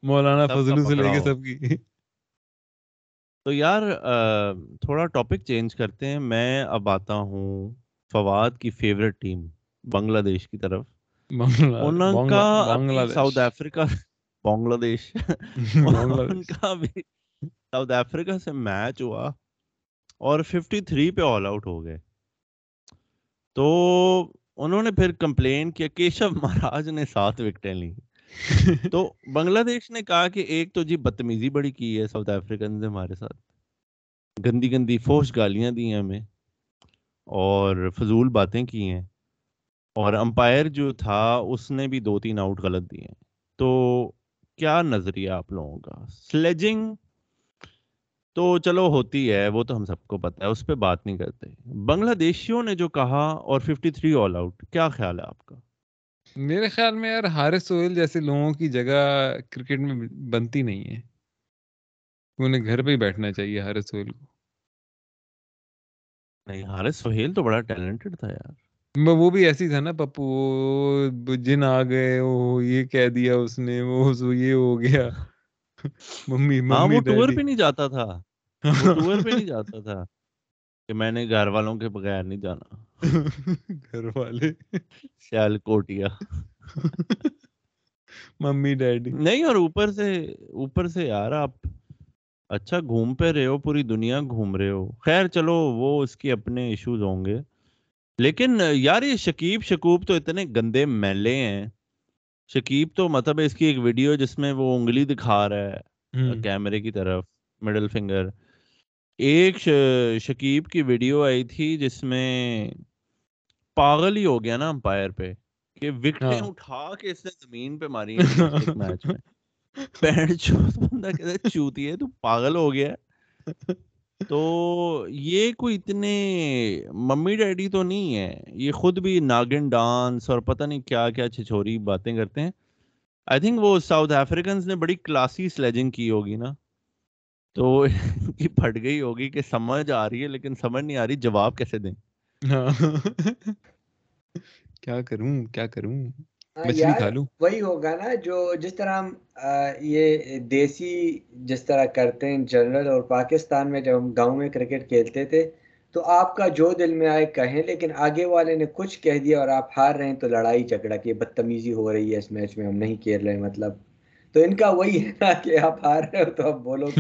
مولانا فضلو سے لے کے سب کی۔ تو یار تھوڑا ٹاپک چینج کرتے ہیں۔ میں اب آتا ہوں فواد کی فیوریٹ ٹیم بنگلہ دیش کی طرف۔ ان کا ساؤتھ افریقہ بنگلہ دیش۔ ان کا بھی ساؤتھ افریقہ سے میچ ہوا اور ففٹی تھری پہ آل آؤٹ ہو گئے۔ تو انہوں نے پھر کمپلین کیا کیشو مہاراج نے سات وکٹیں لی [laughs] تو بنگلہ دیش نے کہا کہ ایک تو جی بدتمیزی بڑی کی ہے ساؤتھ افریقن نے ہمارے ساتھ۔ گندی گندی فوش گالیاں دی ہیں ہمیں۔ اور فضول باتیں کی ہیں۔ اور امپائر جو تھا اس نے بھی دو تین آؤٹ غلط دیے ہیں۔ تو کیا نظریہ آپ لوگوں کا؟ سلیجنگ تو چلو ہوتی ہے، وہ تو ہم سب کو پتا ہے، اس پہ بات نہیں کرتے۔ بنگلہ دیشیوں نے جو کہا اور 53 آل آؤٹ کیا خیال ہے آپ کا؟ میرے خیال میں یار ہارس سوہیل جیسے لوگوں کی جگہ کرکٹ میں بنتی نہیں ہے۔ انہیں گھر پہ ہی بیٹھنا چاہیے ہارس سوہیل کو۔ نہیں ہارس سوہیل تو بڑا ٹیلنٹڈ تھا یار۔ وہ بھی ایسی تھا نا پپو جن آ گئے وہ یہ کہہ دیا اس نے وہ یہ ہو گیا۔ ممی ہاں وہ ٹور پہ نہیں جاتا تھا۔ [laughs] ٹور پہ نہیں جاتا تھا کہ میں نے گھر والوں کے بغیر نہیں جانا۔ گھر والے۔ سیال کوٹیا۔ Mummy daddy. نہیں اور اوپر سے اوپر سے یار آپ اچھا گھوم پہ رہے ہو پوری دنیا گھوم رہے ہو۔ خیر چلو وہ اس کی اپنے ایشوز ہوں گے۔ لیکن یار یہ شکیب شکوب تو اتنے گندے میلے ہیں۔ شکیب تو مطلب اس کی ایک ویڈیو جس میں وہ انگلی دکھا رہا ہے کیمرے کی طرف مڈل فنگر ایک شکیب کی ویڈیو آئی تھی جس میں پاگل ہی ہو گیا نا امپائر پہ کہ وکٹیں ہاں۔ اٹھا کے اس نے زمین پہ ماری میچ میں [laughs] چوتی ہے تو پاگل ہو گیا تو یہ کوئی اتنے ممی ڈیڈی تو نہیں ہے یہ خود بھی ناگن ڈانس اور پتہ نہیں کیا کیا چھچوری باتیں کرتے ہیں آئی تھنک وہ ساؤتھ افریقنس نے بڑی کلاسی سلیجنگ کی ہوگی نا تو [laughs] پھٹ گئی ہوگی کہ سمجھ آ رہی ہے لیکن سمجھ نہیں آ رہی جواب کیسے دیں۔ [laughs] کیا کروں کیا کروں؟ ہاں وہی ہوگا نا جو جس طرح ہم یہ دیسی جس طرح کرتے ہیں جنرل اور پاکستان میں جب ہم گاؤں میں کرکٹ کھیلتے تھے تو آپ کا جو دل میں آئے کہیں لیکن آگے والے نے کچھ کہہ دیا اور آپ ہار رہے ہیں تو لڑائی جھگڑا کی بدتمیزی ہو رہی ہے اس میچ میں ہم نہیں کھیل رہے مطلب۔ تو ان کا وہی ہے نا کہ آپ ہار رہے ہو تو آپ بولو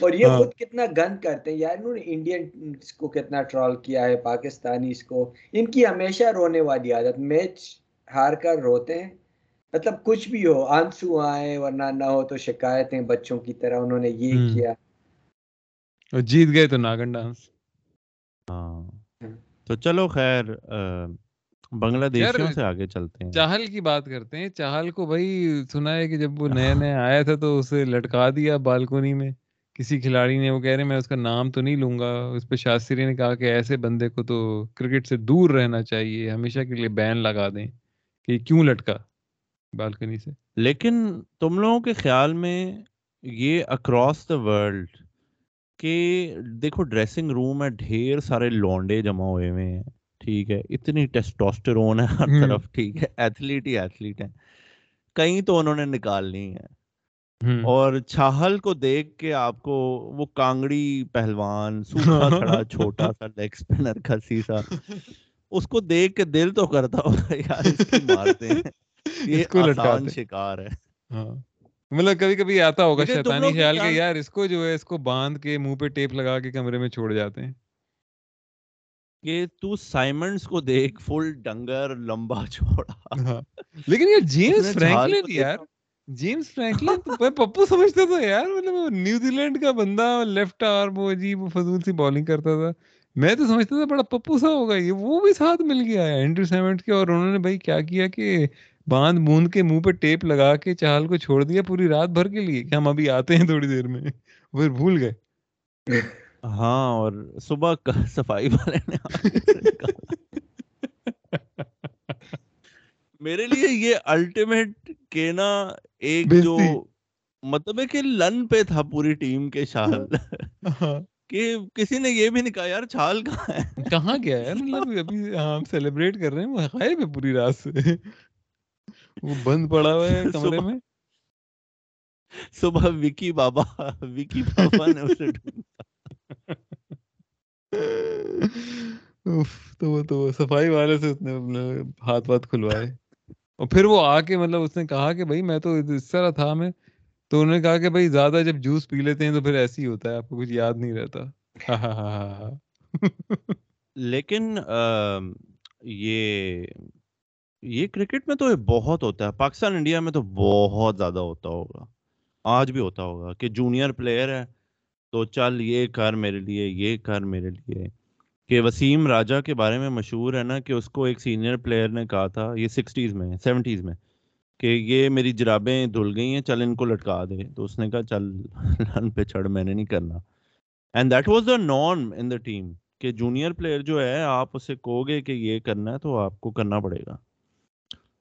اور یہ ہاں۔ خود کتنا گند کرتے ہیں۔ یار انہوں نے انڈین کو کتنا ٹرول کیا ہے پاکستانی اس کو۔ ان کی ہمیشہ رونے والی عادت میچ ہار کر روتے ہیں۔ مطلب کچھ بھی ہو آنسو آئے ورنہ نہ ہو تو شکایتیں بچوں کی طرح انہوں نے یہ کیا۔ جیت گئے تو ناگن ڈانس۔ ہاں۔ تو چلو خیر بنگلہ دیشیوں سے آگے چلتے ہیں۔ چاہل کی بات کرتے ہیں۔ چاہل کو بھائی سنا ہے کہ جب وہ نئے نئے آیا تھا تو اسے لٹکا دیا بالکونی میں۔ کسی کھلاڑی نے وہ کہہ رہے میں اس کا نام تو نہیں لوں گا اس پہ شاستری نے کہا کہ ایسے بندے کو تو کرکٹ سے دور رہنا چاہیے ہمیشہ کے لیے بین لگا دیں کہ کیوں لٹکا بالکنی سے۔ لیکن تم لوگوں کے خیال میں یہ اکراس دا ورلڈ کہ دیکھو ڈریسنگ روم ہے ڈھیر سارے لونڈے جمع ہوئے ہوئے ہیں ٹھیک ہے اتنی ٹیسٹوسٹرون ہے ہر طرف ٹھیک ہے ایتھلیٹ ہی ایتھلیٹ ہے کہیں تو انہوں نے نکالنی ہے اور چھاہل کو دیکھ کے آپ کو وہ کانگڑی پہلوان سوکھا کھڑا چھوٹا سا لیگ سپنر کھسی سا اس کو دیکھ کے دل تو کرتا ہوگا یار اس کی مارتے ہیں۔ [laughs] یہ آسان شکار ہے۔ ہاں۔ مطلب کبھی کبھی آتا ہوگا شیطانی خیال کہ یار اس کو جو ہے اس کو باندھ کے منہ پہ ٹیپ لگا کے کمرے میں چھوڑ جاتے ہیں۔ کہ تو سائمنڈز کو دیکھ فل ڈنگر لمبا چھوڑا ہاں۔ لیکن یہ جیمز فرینکلن یار جیمز فرینکلن تو پپو سمجھتا تھا یار مطلب نیوزی لینڈ کا بندہ لیفٹ آرم وہ عجیب فضول سی بالنگ کرتا تھا۔ میں تو سمجھتا تھا بڑا پپو سا ہوگا یہ وہ بھی ساتھ مل گیا۔ ہے اینڈرو سیمنٹ کے اور انہوں نے بھائی کیا کیا کہ باندھ بوند کے منہ پہ ٹیپ لگا کے چال کو چھوڑ دیا پوری رات بھر کے لیے کہ ہم ابھی آتے ہیں تھوڑی دیر میں۔ پھر بھول گئے۔ ہاں اور صبح صفائی والے نے [laughs] میرے لیے یہ الٹیمیٹ کے نا ایک جو مطلب ہے کہ لن پہ تھا پوری ٹیم کے شال۔ [laughs] ہاں۔ کہ کسی نے یہ بھی نہیں کہا یار چھال کہاں ہے؟ کہاں گیا ہے؟ مطلب ابھی ہم سیلیبریٹ کر رہے ہیں وہ غائب ہے پوری رات سے۔ وہ بند پڑا ہوا ہے [laughs] کمرے میں۔ صبح وکی بابا وکی بابا نے اسے ڈھونڈا۔ تو وہ تو صفائی والے سے اس نے ہاتھ واتھ کھلوائے۔ اور پھر وہ آ کے مطلب اس نے کہا کہ بھائی میں تو اس طرح تھا میں، تو انہوں نے کہا کہ بھائی زیادہ جب جوس پی لیتے ہیں تو پھر ایسے ہی ہوتا ہے، آپ کو کچھ یاد نہیں رہتا۔ ہاں، ہاں، ہاں، لیکن یہ یہ کرکٹ میں تو بہت ہوتا ہے، پاکستان، انڈیا میں تو بہت زیادہ ہوتا ہوگا، آج بھی ہوتا ہوگا کہ جونیئر پلیئر ہے، تو چل یہ کر میرے لیے، یہ کر میرے لیے۔ کہ وسیم راجا کے بارے میں مشہور ہے نا کہ اس کو ایک سینئر پلیئر نے کہا تھا، یہ سکسٹیز میں سیونٹیز میں، کہ یہ میری جرابیں دھل گئی ہیں، چل ان کو لٹکا دے۔ تو اس نے کہا، چل، لن پہ چڑھ میں نے نہیں کرنا۔ And that was the none in the team کہ جونیئر پلیئر جو ہے، آپ اسے کہو گے کہ یہ کرنا ہے تو آپ کو کرنا پڑے گا۔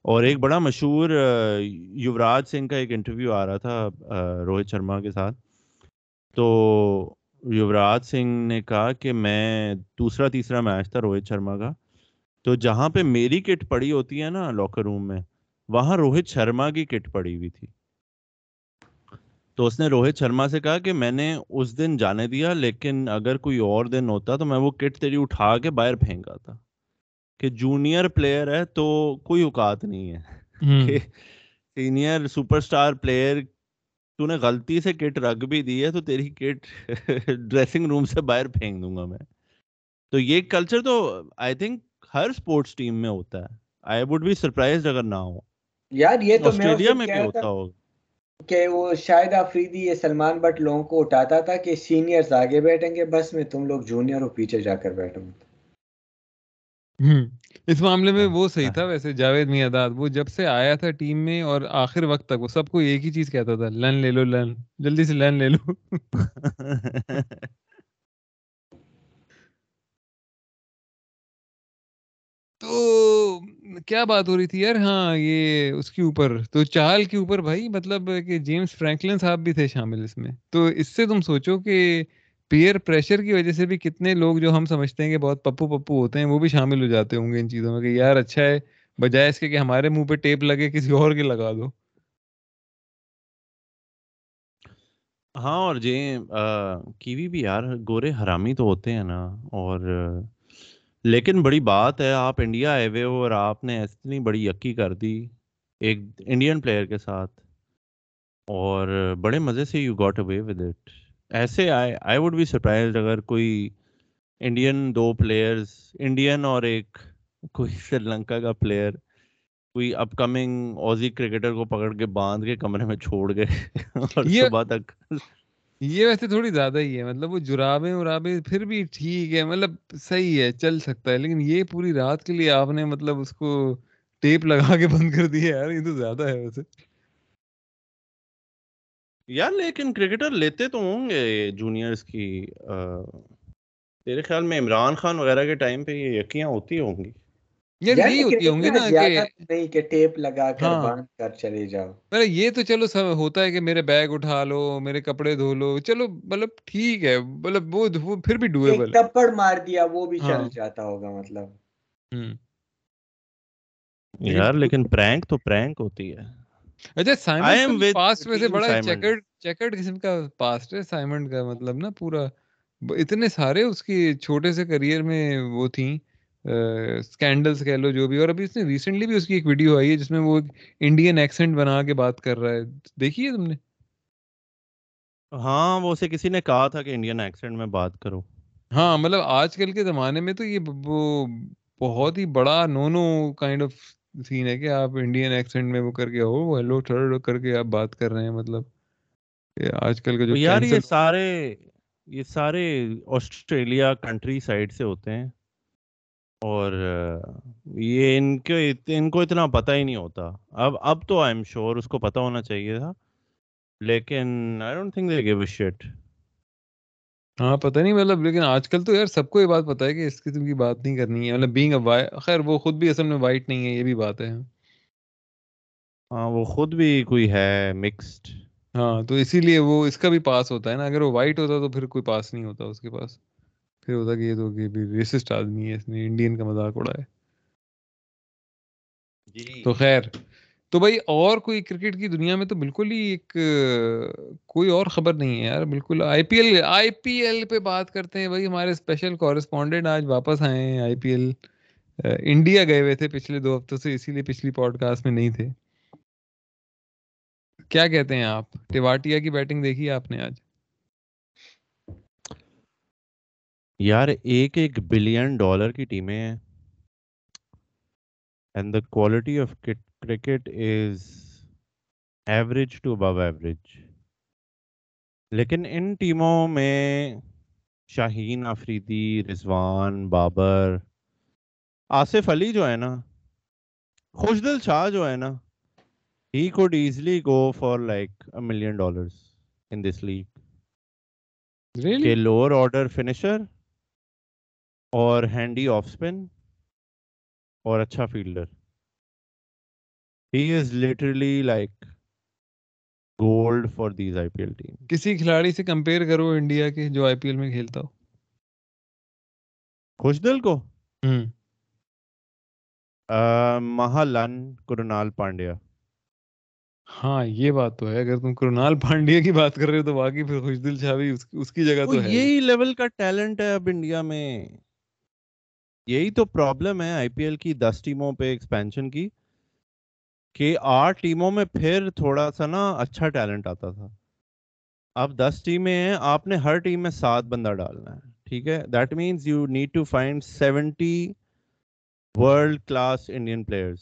اور ایک بڑا مشہور یوراج سنگھ کا ایک انٹرویو آ رہا تھا روہت شرما کے ساتھ۔ تو یوراج سنگھ نے کہا کہ میں دوسرا تیسرا میچ تھا روہت شرما کا تو جہاں پہ میری کٹ پڑی ہوتی ہے نا لاکر روم میں وہاں روہت شرما کی کٹ پڑی ہوئی تھی۔ تو اس نے روہت شرما سے کہا کہ میں نے اس دن جانے دیا لیکن اگر کوئی اور دن ہوتا تو میں وہ کٹ تیری اٹھا کے باہر پھینکا تھا۔ کہ جونیئر پلیئر ہے تو کوئی اوقات نہیں ہے۔ سینئر سپر سٹار پلیئر تو نے غلطی سے کٹ رکھ بھی دی ہے تو تیری کٹ ڈریسنگ روم سے باہر پھینک دوں گا میں تو یہ کلچر تو آئی تھنک ہر اسپورٹس ٹیم میں ہوتا ہے آئی وڈ بی سرپرائز اگر نہ ہو یار یہ تو آسٹریلیا میں بھی ہوتا ہوگا کہ وہ شاید آفریدی یہ سلمان بٹ لوگوں کو اٹھاتا تھا کہ سینئرز آگے بیٹھیں گے بس میں تم لوگ جونیئر اور پیچھے جا کر بیٹھوں گے اس معاملے میں وہ صحیح تھا ویسے جاوید میاداد وہ جب سے آیا تھا ٹیم میں اور آخر وقت تک وہ سب کو ایک ہی چیز کہتا تھا لن لے لو لن۔ جلدی سے لن لے لو۔ [laughs] تو کیا بات ہو رہی تھی یار؟ ہاں یہ اس کے اوپر۔ تو چال کے اوپر بھائی مطلب کہ جیمس فرینکلن صاحب بھی تھے شامل اس میں۔ تو اس سے تم سوچو کہ پیئر پریشر کی وجہ سے بھی کتنے لوگ جو ہم سمجھتے ہیں کہ بہت پپو پپو ہوتے ہیں، وہ بھی شامل ہو جاتے ہوں گے ان چیزوں میں کہ یار اچھا ہے، بجائے اس کے کہ ہمارے منہ پہ ٹیپ لگے، کسی اور کے لگا دو۔ ہاں اور جی کیوی بھی یار، گورے حرامی تو ہوتے ہیں نا، اور لیکن بڑی بات ہے، آپ انڈیا آئے ہوئے ہو اور آپ نے اتنی بڑی یقی کر دی ایک انڈین پلیئر کے ساتھ، اور بڑے مزے سے you got away with it ایسے I I would be surprise اگر کوئی انڈین دو پلیئرز انڈین اور ایک کوئی سری لنکا کا پلیئر کوئی اپ کمنگ اوزی کرکٹر کو پکڑ کے باندھ کے کمرے میں چھوڑ گئے [laughs] اور صبح تک یہ ویسے تھوڑی زیادہ ہی ہے مطلب وہ جرابے ورابے پھر بھی ٹھیک ہے مطلب صحیح ہے چل سکتا ہے لیکن یہ پوری رات کے لیے آپ نے مطلب اس کو ٹیپ لگا کے بند کر دیا یار یہ تو زیادہ ہے ویسے۔ یار لیکن کرکٹر لیتے تو ہوں گے جونیئرز کی تیرے خیال میں عمران خان وغیرہ کے ٹائم پہ یہ یقیاں ہوتی ہوں گی؟ یار یہی ہوتی ہوں گی نا کہ نہیں کہ ٹیپ لگا کر ہاں۔ باندھ کر چلے جاؤ۔ پر یہ تو چلو سب ہوتا ہے کہ میرے بیگ اٹھا لو میرے کپڑے دھو لو چلو مطلب ٹھیک ہے مطلب وہ پھر بھی ڈویبل ٹپڑ مار دیا وہ بھی چل ہاں۔ جاتا ہوگا مطلب۔ یار لیکن پرینک تو پرینک ہوتی ہے۔ اچھا سائمن پاسٹ میں سے بڑا چیکرڈ چیکرڈ قسم کا پاسٹ ہے سائمن کا مطلب نا پورا۔ اتنے سارے اس کی چھوٹے سے کریئر میں وہ تھیں۔ کہہ لو جو بھی۔ اور ابھی اس نے ریسنٹلی بھی اس کی ایک ویڈیو آئی ہے جس میں وہ انڈین ایکسنٹ بنا کے بات کر رہا ہے۔ دیکھیے تم نے؟ ہاں وہ اسے کسی نے کہا تھا کہ انڈین ایکسنٹ میں بات کرو۔ ہاں مطلب آج کل کے زمانے میں تو یہ وہ بہت ہی بڑا نو نو کائنڈ آف سین ہے کہ آپ انڈین ایکسنٹ میں وہ کر کے ہو ہیلو تھرڈ کر کے آپ بات کر رہے ہیں مطلب آج کل کا جو یار یہ سارے یہ سارے آسٹریلیا کنٹری سائڈ سے ہوتے ہیں اور یہ ان کے ان کو اتنا پتہ ہی نہیں ہوتا اب اب تو آئی ایم شیور اس کو پتہ ہونا چاہیے تھا لیکن I don't think they give a shit ہاں پتہ نہیں مطلب لیکن آج کل تو یار سب کو یہ بات پتا ہے کہ اس قسم کی بات نہیں کرنی ہے مطلب بینگ خیر وہ خود بھی اصل میں وائٹ نہیں ہے یہ بھی بات ہے ہاں وہ خود بھی کوئی ہے مکسڈ ہاں تو اسی لیے وہ اس کا بھی پاس ہوتا ہے نا۔ اگر وہ وائٹ ہوتا تو پھر کوئی پاس نہیں ہوتا اس کے پاس۔ پھر ہوتا کہ یہ تو کہ ریسسٹ آدمی ہے اس نے انڈین کا مذاق اڑایا۔ جی۔ تو خیر تو بھائی اور کوئی کرکٹ کی دنیا میں تو بالکل ہی ایک، کوئی اور خبر نہیں ہے یار، بالکل آئی پی ایل، آئی پی ایل پہ بات کرتے ہیں بھائی، ہمارے اسپیشل کورسپونڈنٹ آج واپس آئے ہیں آئی پی ایل انڈیا گئے ہوئے تھے پچھلے دو ہفتوں سے، اسی لیے پچھلی پوڈ کاسٹ میں نہیں تھے۔ کیا کہتے ہیں آپ؟ ٹیواٹیا کی بیٹنگ دیکھی آپ نے آج؟ یار، ایک ایک بلین ڈالر کی ٹیمیں ہیں۔ And the quality of cut cricket is average to above average لیکن ان ٹیموں میں شاہین آفریدی رضوان بابر آصف علی جو ہے نا خوش دل شاہ جو ہے نا he could easily go for like million dollars in this league کہ لوور آرڈر فنیشر اور ہینڈی آف اسپن اور اچھا fielder he is literally like gold for these I P L team کسی کھلاڑی سے کمپیئر کرو انڈیا کے جو آئی پی ایل میں کھیلتا ہو. خوش دل کو مہالن کرنال پانڈیا. ہاں یہ بات تو ہے۔ اگر تم کرنال پانڈیا کی بات کر رہے ہو تو واقعی پھر خوش دل چھاوی اس کی جگہ تو ہے۔ یہی لیول کا ٹیلنٹ ہے اب انڈیا میں۔ یہی تو پرابلم ہے آئی پی ایل کی دس ٹیموں پہ ایکسپینشن کی۔ کہ آٹھ ٹیموں میں پھر تھوڑا سا نا اچھا ٹیلنٹ آتا تھا۔ اب دس ٹیمیں ہیں آپ نے ہر ٹیم میں سات بندہ ڈالنا ہے ٹھیک ہے؟ That means you need to find seventy world class Indian players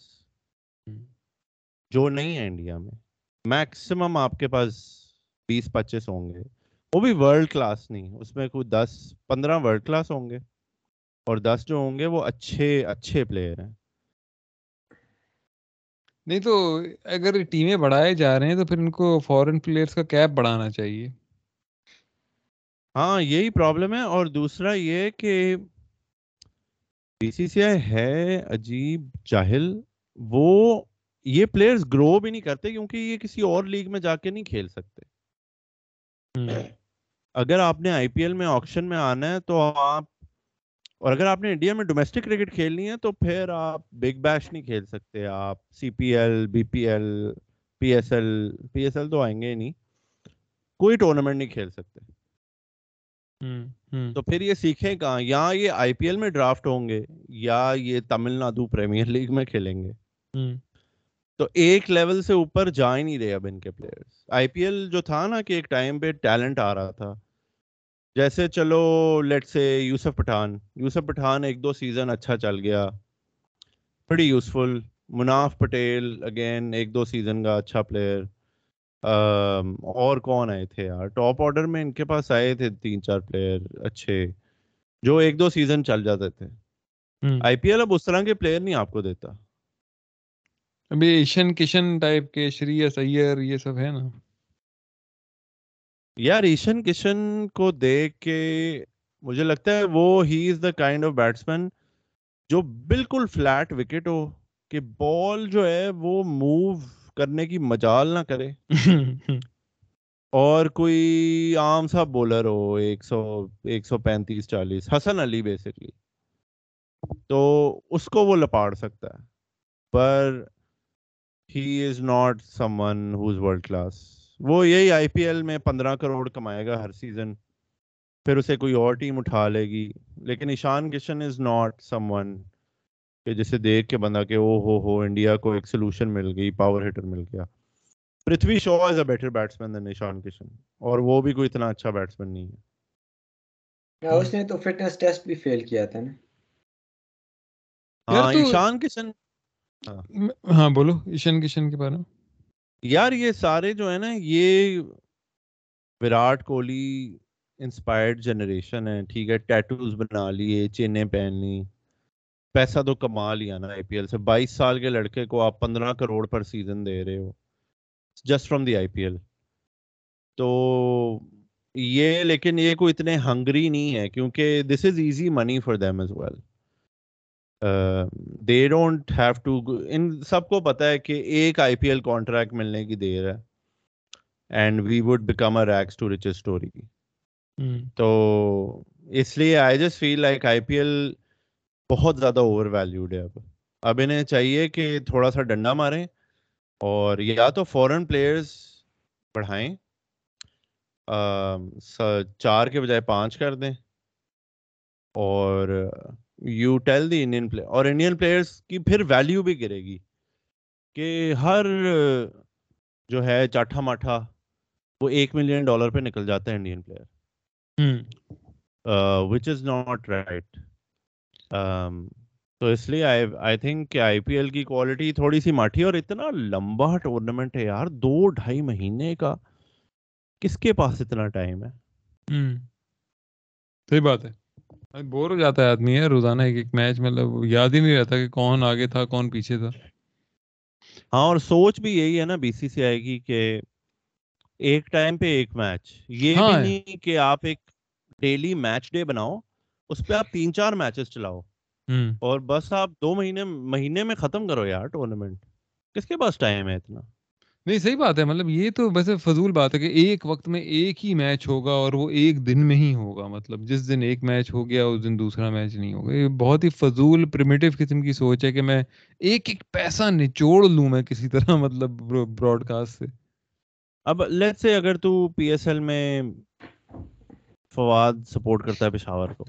جو نہیں ہے انڈیا میں۔ میکسیمم آپ کے پاس بیس پچیس ہوں گے۔ وہ بھی ورلڈ کلاس نہیں اس میں کوئی دس پندرہ ورلڈ کلاس ہوں گے۔ اور دس جو ہوں گے وہ اچھے اچھے پلیئر ہیں۔ نہیں تو اگر ٹیمیں بڑھائے جا رہے ہیں تو پھر ان کو فورن پلیئرز کا کیپ بڑھانا چاہیے۔ ہاں یہی پرابلم ہے اور دوسرا یہ کہ بی سی سی آئی ہے عجیب جاہل وہ یہ پلیئرز گرو بھی نہیں کرتے کیونکہ یہ کسی اور لیگ میں جا کے نہیں کھیل سکتے۔ اگر آپ نے آئی پی ایل میں آکشن میں آنا ہے تو آپ اور اگر آپ نے انڈیا میں ڈومیسٹک کرکٹ کھیلنی ہے تو پھر آپ بگ بیش نہیں کھیل سکتے آپ C P L B P L P S L P S L تو آئیں گے ہی نہیں کوئی ٹورنامنٹ نہیں کھیل سکتے۔ تو پھر یہ سیکھیں کہاں یا یہ آئی پی ایل میں ڈرافٹ ہوں گے یا یہ تمل ناڈو پریمیئر لیگ میں کھیلیں گے۔ تو ایک لیول سے اوپر جا ہی نہیں رہے اب ان کے پلیئرس آئی پی ایل جو تھا نا کہ ایک ٹائم پہ ٹیلنٹ آ رہا تھا۔ جیسے چلو لیٹ سے یوسف پٹھان۔ یوسف پٹھان ایک دو سیزن اچھا چل گیا۔ بڑی یوزفل مناف پٹیل اگین ایک دو سیزن کا اچھا پلیئر اور کون آئے تھے یار؟ ٹاپ آرڈر میں ان کے پاس آئے تھے تین چار پلیئر اچھے جو ایک دو سیزن چل جاتے تھے۔ آئی پی ایل اب اس طرح کے پلیئر نہیں آپ کو دیتا۔ ابھی ایشن کشن ٹائپ کے شری سیر یہ سب ہے نا۔ یار ایشن کشن کو دیکھ کے مجھے لگتا ہے وہ he is the kind of batsman جو بالکل فلیٹ وکٹ ہو کہ بال جو ہے وہ موو کرنے کی مجال نہ کرے۔ [laughs] اور کوئی عام سا بولر ہو ایک سو ایک سو پینتیس چالیس حسن علی بیسکلی تو اس کو وہ لپاڑ سکتا ہے۔ پر he is not someone whose world class وہ یہی آئی پی ایل میں پندرہ کروڑ کمائے گا ہر سیزن۔ پھر اسے کوئی اور ٹیم اٹھا لے گی۔ لیکن Ishan Kishan is not someone کہ جسے دیکھ کے بندہ کہ او ہو ہو انڈیا کو ایک سولوشن مل گئی پاور ہیٹر مل گیا۔ Prithvi Shaw is a better batsman than Ishan Kishan. اور وہ بھی کوئی اتنا اچھا بیٹسمین نہیں ہے۔ اس نے تو فٹنس ٹیسٹ بھی فیل کیا تھا نا۔ ہاں ایشان کشن۔ ہاں بولو ایشان کشن کے بارے میں۔ یار یہ سارے جو ہے نا، یہ وراٹ کوہلی انسپائرڈ جنریشن ہے ٹھیک ہے ٹیٹوز بنا لیے چینیں پہن لی، پیسہ تو کما لیا نا آئی پی ایل سے۔ بائیس سال کے لڑکے کو آپ پندرہ کروڑ پر سیزن دے رہے ہو just from the I P L تو یہ، لیکن یہ کوئی اتنے ہنگری نہیں ہے، کیونکہ this is easy money for them as well they don't have to ان سب کو پتا ہے کہ ایک آئی پی ایل کانٹریکٹ ملنے کی دیر ہے and we would become a rags to rich story تو اس لیے I just feel like I P L بہت زیادہ اوور ویلیوڈ ہے اب۔ اب انہیں چاہیے کہ تھوڑا سا ڈنڈا ماریں اور یا تو فورن پلیئرس بڑھائیں۔ چار کے بجائے پانچ کر دیں۔ اور you tell the Indian player اور انڈین پلیئرس کی پھر ویلیو بھی گرے گی کہ ہر جو ہے چاٹھا ماٹھا وہ ایک ملین ڈالر پہ نکل جاتا ہے Indian player which is not right تو اس لیے آئی تھنک کہ آئی پی ایل کی کوالٹی تھوڑی سی ماٹھی اور اتنا لمبا ٹورنامنٹ ہے یار دو ڈھائی مہینے کا۔ کس کے پاس اتنا ٹائم ہے؟ صحیح بات ہے۔ بور ہو جاتا ہے آدمی ہے روزانہ ایک ایک میچ مطلب یاد ہی نہیں رہتا کہ کون آگے تھا کون پیچھے تھا۔ ہاں اور سوچ بھی یہی ہے نا بی سی سی آئے گی کہ ایک ٹائم پہ ایک میچ یہ بھی نہیں کہ آپ ایک ڈیلی میچ ڈے بناؤ اس پہ آپ تین چار میچز چلاؤ۔ اور بس آپ دو مہینے مہینے میں ختم کرو یار ٹورنامنٹ کس کے پاس ٹائم ہے اتنا؟ نہیں، صحیح بات ہے۔ مطلب یہ تو ویسے فضول بات ہے کہ ایک وقت میں ایک ہی میچ ہوگا اور وہ ایک دن میں ہی ہوگا۔ مطلب جس دن ایک میچ ہو گیا، اس دن دوسرا میچ نہیں ہوگا۔ یہ بہت ہی فضول پریمیٹو قسم کی سوچ ہے کہ میں ایک ایک پیسہ نچوڑ لوں میں کسی طرح مطلب براڈ کاسٹ سے۔ اب لیٹ سے اگر تو پی ایس ایل میں فواد سپورٹ کرتا ہے پشاور کو۔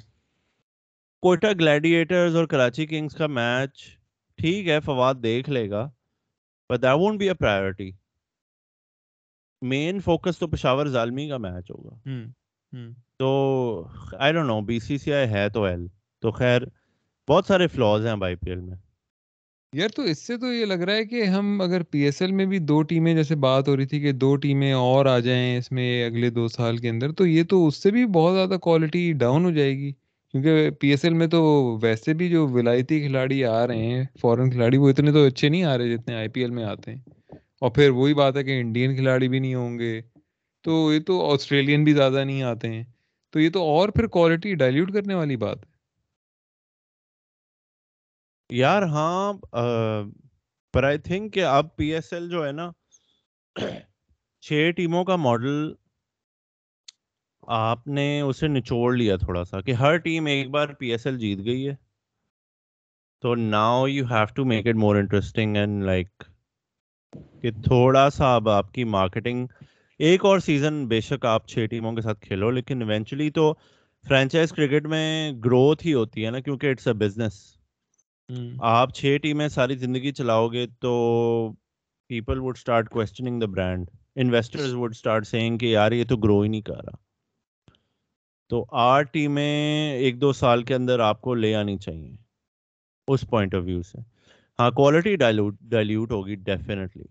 کوئٹہ گلیڈیٹرز اور کراچی کنگز کا میچ ٹھیک ہے، فواد دیکھ لے گا but that won't be a priority main focus تو پشاور ظالمی کا میچ ہوگا۔ تو I don't know B C سی آئی ہے تو ایل تو خیر بہت سارے فلاز ہیں آئی پی ایل میں۔ یار تو اس سے تو یہ لگ رہا ہے کہ ہم اگر پی ایس ایل میں بھی دو ٹیمیں جیسے بات ہو رہی تھی کہ دو ٹیمیں اور آ جائیں اس میں اگلے دو سال کے اندر تو یہ تو اس سے بھی بہت زیادہ کوالٹی ڈاؤن ہو جائے گی۔ کیونکہ پی ایس ایل میں تو ویسے بھی جو ولایتی کھلاڑی آ رہے ہیں فورن کھلاڑی وہ اتنے تو اچھے نہیں آ رہے جتنے آئی پی ایل میں آتے ہیں۔ اور پھر وہی بات ہے کہ انڈین کھلاڑی بھی نہیں ہوں گے۔ تو یہ تو آسٹریلین بھی زیادہ نہیں آتے ہیں۔ تو یہ تو اور پھر کوالٹی ڈائلیوٹ کرنے والی بات ہے۔ یار ہاں پر آئی تھنک کہ اب پی ایس ایل جو ہے نا، چھ ٹیموں کا ماڈل آپ نے اسے نچوڑ لیا تھوڑا سا کہ ہر ٹیم ایک بار پی ایس ایل جیت گئی ہے۔ تو now you have to make it more interesting and like کہ تھوڑا سا اب آپ کی مارکیٹنگ ایک اور سیزن بے شک آپ چھ ٹیموں کے ساتھ کھیلو لیکن ایونچولی تو فرینچائز کرکٹ میں گروتھ ہی ہوتی ہے نا کیونکہ اٹس اے بزنس آپ چھ ٹیمیں ساری زندگی چلاؤ گے تو people would start questioning the brand investors would start saying کہ یار یہ تو گرو ہی نہیں کر رہا۔ تو آٹھ ٹیمیں ایک دو سال کے اندر آپ کو لے آنی چاہیے اس پوائنٹ آف ویو سے۔ ہاں کوالٹی ڈائلیوٹ ہوگی ڈیفینیٹلی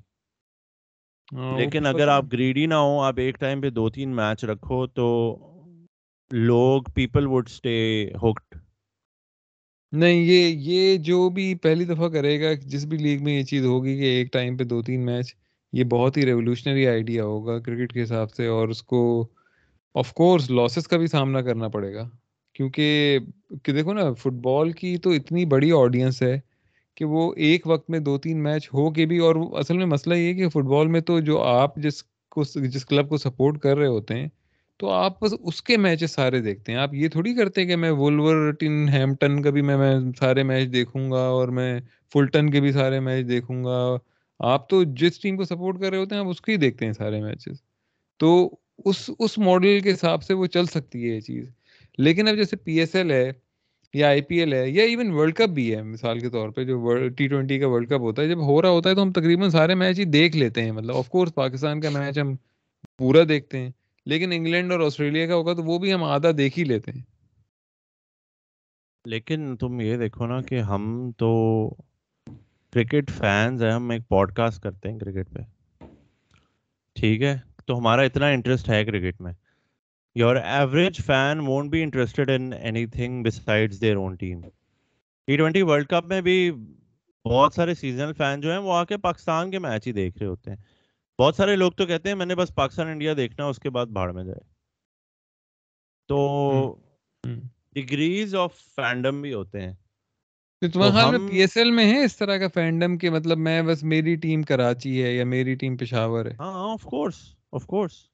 لیکن اگر آپ گریڈی نہ ہو آپ ایک ٹائم پہ دو تین میچ رکھو تو لوگ پیپل وڈ اسٹے ہوکڈ نہیں یہ یہ جو بھی پہلی دفعہ کرے گا جس بھی لیگ میں یہ چیز ہوگی کہ ایک ٹائم پہ دو تین میچ یہ بہت ہی ریولیوشنری آئیڈیا ہوگا کرکٹ کے حساب سے اور اس کو آف کورس لاسز کا بھی سامنا کرنا پڑے گا۔ کیونکہ کہ دیکھو نا فٹ بال کی تو اتنی بڑی آڈینس ہے کہ وہ ایک وقت میں دو تین میچ ہو کے بھی، اور اصل میں مسئلہ یہ کہ فٹ بال میں تو جو آپ جس کو جس کلب کو سپورٹ کر رہے ہوتے ہیں، تو آپ بس اس کے میچز سارے دیکھتے ہیں۔ آپ یہ تھوڑی کرتے کہ میں وولور ٹن ہیمپٹن کا بھی میں میں سارے میچ دیکھوں گا، اور میں فلٹن کے بھی سارے میچ دیکھوں گا۔ آپ تو جس ٹیم کو سپورٹ کر رہے ہوتے ہیں، آپ اس کے ہی دیکھتے ہیں سارے میچز۔ تو اس اس ماڈل کے حساب سے وہ چل سکتی ہے یہ چیز۔ لیکن اب جیسے پی ایس ایل ہے یا آئی پی ایل ہے، یا ایون ورلڈ کپ بھی ہے، مثال کے طور پہ جو ٹی ٹوینٹی کا ورلڈ کپ ہوتا ہے، جب ہو رہا ہوتا ہے تو ہم تقریباً سارے میچ ہی دیکھ لیتے ہیں۔ مطلب آف کورس پاکستان کا میچ ہم پورا دیکھتے ہیں، لیکن انگلینڈ اور آسٹریلیا کا ہوگا تو وہ بھی ہم آدھا دیکھ ہی لیتے ہیں۔ لیکن تم یہ دیکھو نا کہ ہم تو کرکٹ فینز ہیں، ہم ایک پوڈ کاسٹ کرتے ہیں کرکٹ پہ۔ ٹھیک ہے؟ تو ہمارا اتنا انٹرسٹ ہے کرکٹ میں۔ Your average fan won't be interested in anything besides their own team T twenty world cup میں بھی بہت سارے سیزنل فین جو ہیں وہ آ کے پاکستان کے میچ ہی دیکھ رہے ہوتے ہیں۔ بہت سارے لوگ تو کہتے ہیں میں نے بس پاکستان انڈیا دیکھنا اس کے بعد بھاڑ میں جائے۔ تو ڈگریز آف فینڈم بھی ہوتے ہیں۔ پی ایس ایل میں ہے اس طرح کا فینڈم کہ مطلب میں بس میری ٹیم کراچی ہے یا میری ٹیم پشاور ہے؟ ہاں آف کورس آف کورس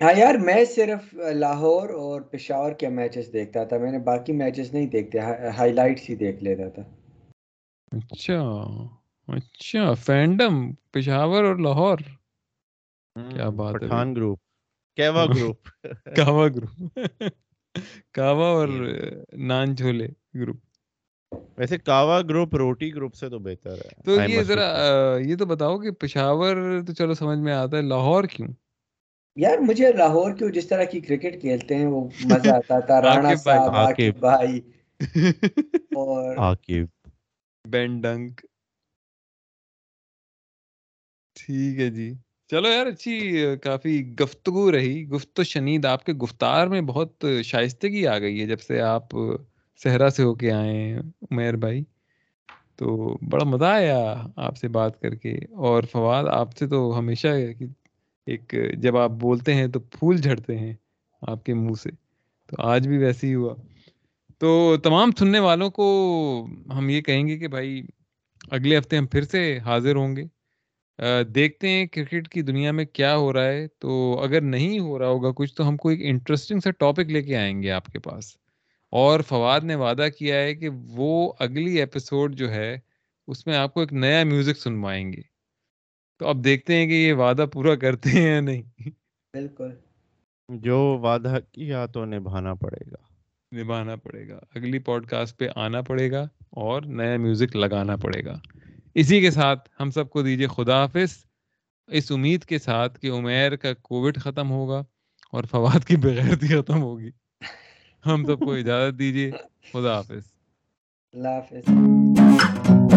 ہاں یار میں صرف لاہور اور پشاور کے میچز دیکھتا تھا میں نے باقی میچز نہیں دیکھتے ہائی لائٹس ہی دیکھ لیتا تھا۔ اچھا اچھا فینڈم پشاور اور لاہور۔ کیا بات ہے پٹھان گروپ کیوا گروپ۔ [laughs] کاوا گروپ۔ [laughs] کاوا اور نان چھولے گروپ۔ ویسے کاوا گروپ روٹی گروپ سے تو بہتر ہے۔ تو یہ ذرا یہ تو بتاؤ کہ پشاور تو چلو سمجھ میں آتا ہے لاہور کیوں؟ یار مجھے لاہور کیوں جس طرح کی کرکٹ کھیلتے ہیں وہ مزہ آتا تھا رانا صاحب عاقب بھائی۔ [laughs] اور عاقب۔ بین ڈنک۔ ٹھیک ہے جی۔ چلو یار اچھی کافی گفتگو رہی۔ گفت و شنید آپ کے گفتار میں بہت شائستگی آ گئی ہے جب سے آپ صحرا سے ہو کے آئے ہیں عمیر بھائی۔ تو بڑا مزہ آیا آپ سے بات کر کے۔ اور فواد آپ سے تو ہمیشہ ایک، جب آپ بولتے ہیں تو پھول جھڑتے ہیں آپ کے منہ سے، تو آج بھی ویسے ہی ہوا۔ تو تمام سننے والوں کو ہم یہ کہیں گے کہ بھائی، اگلے ہفتے ہم پھر سے حاضر ہوں گے۔ دیکھتے ہیں کرکٹ کی دنیا میں کیا ہو رہا ہے۔ تو اگر نہیں ہو رہا ہوگا کچھ، تو ہم کو ایک انٹرسٹنگ سا ٹاپک لے کے آئیں گے آپ کے پاس۔ اور فواد نے وعدہ کیا ہے کہ وہ اگلی ایپیسوڈ جو ہے، اس میں آپ کو ایک نیا میوزک سنوائیں گے۔ تو اب دیکھتے ہیں کہ یہ وعدہ پورا کرتے ہیں یا نہیں۔ بالکل۔ جو وعدہ کیا تو نبھانا پڑے گا۔ نبھانا پڑے گا۔ اگلی پوڈ کاسٹ پہ آنا پڑے گا اور نیا میوزک لگانا پڑے گا۔ اسی کے ساتھ ہم سب کو دیجیے خدا حافظ۔ اس امید کے ساتھ کہ عمیر کا کووڈ ختم ہوگا اور فواد کی بغیرتی ختم ہوگی۔ ہم سب کو اجازت دیجیے۔ خدا حافظ۔ اللہ حافظ۔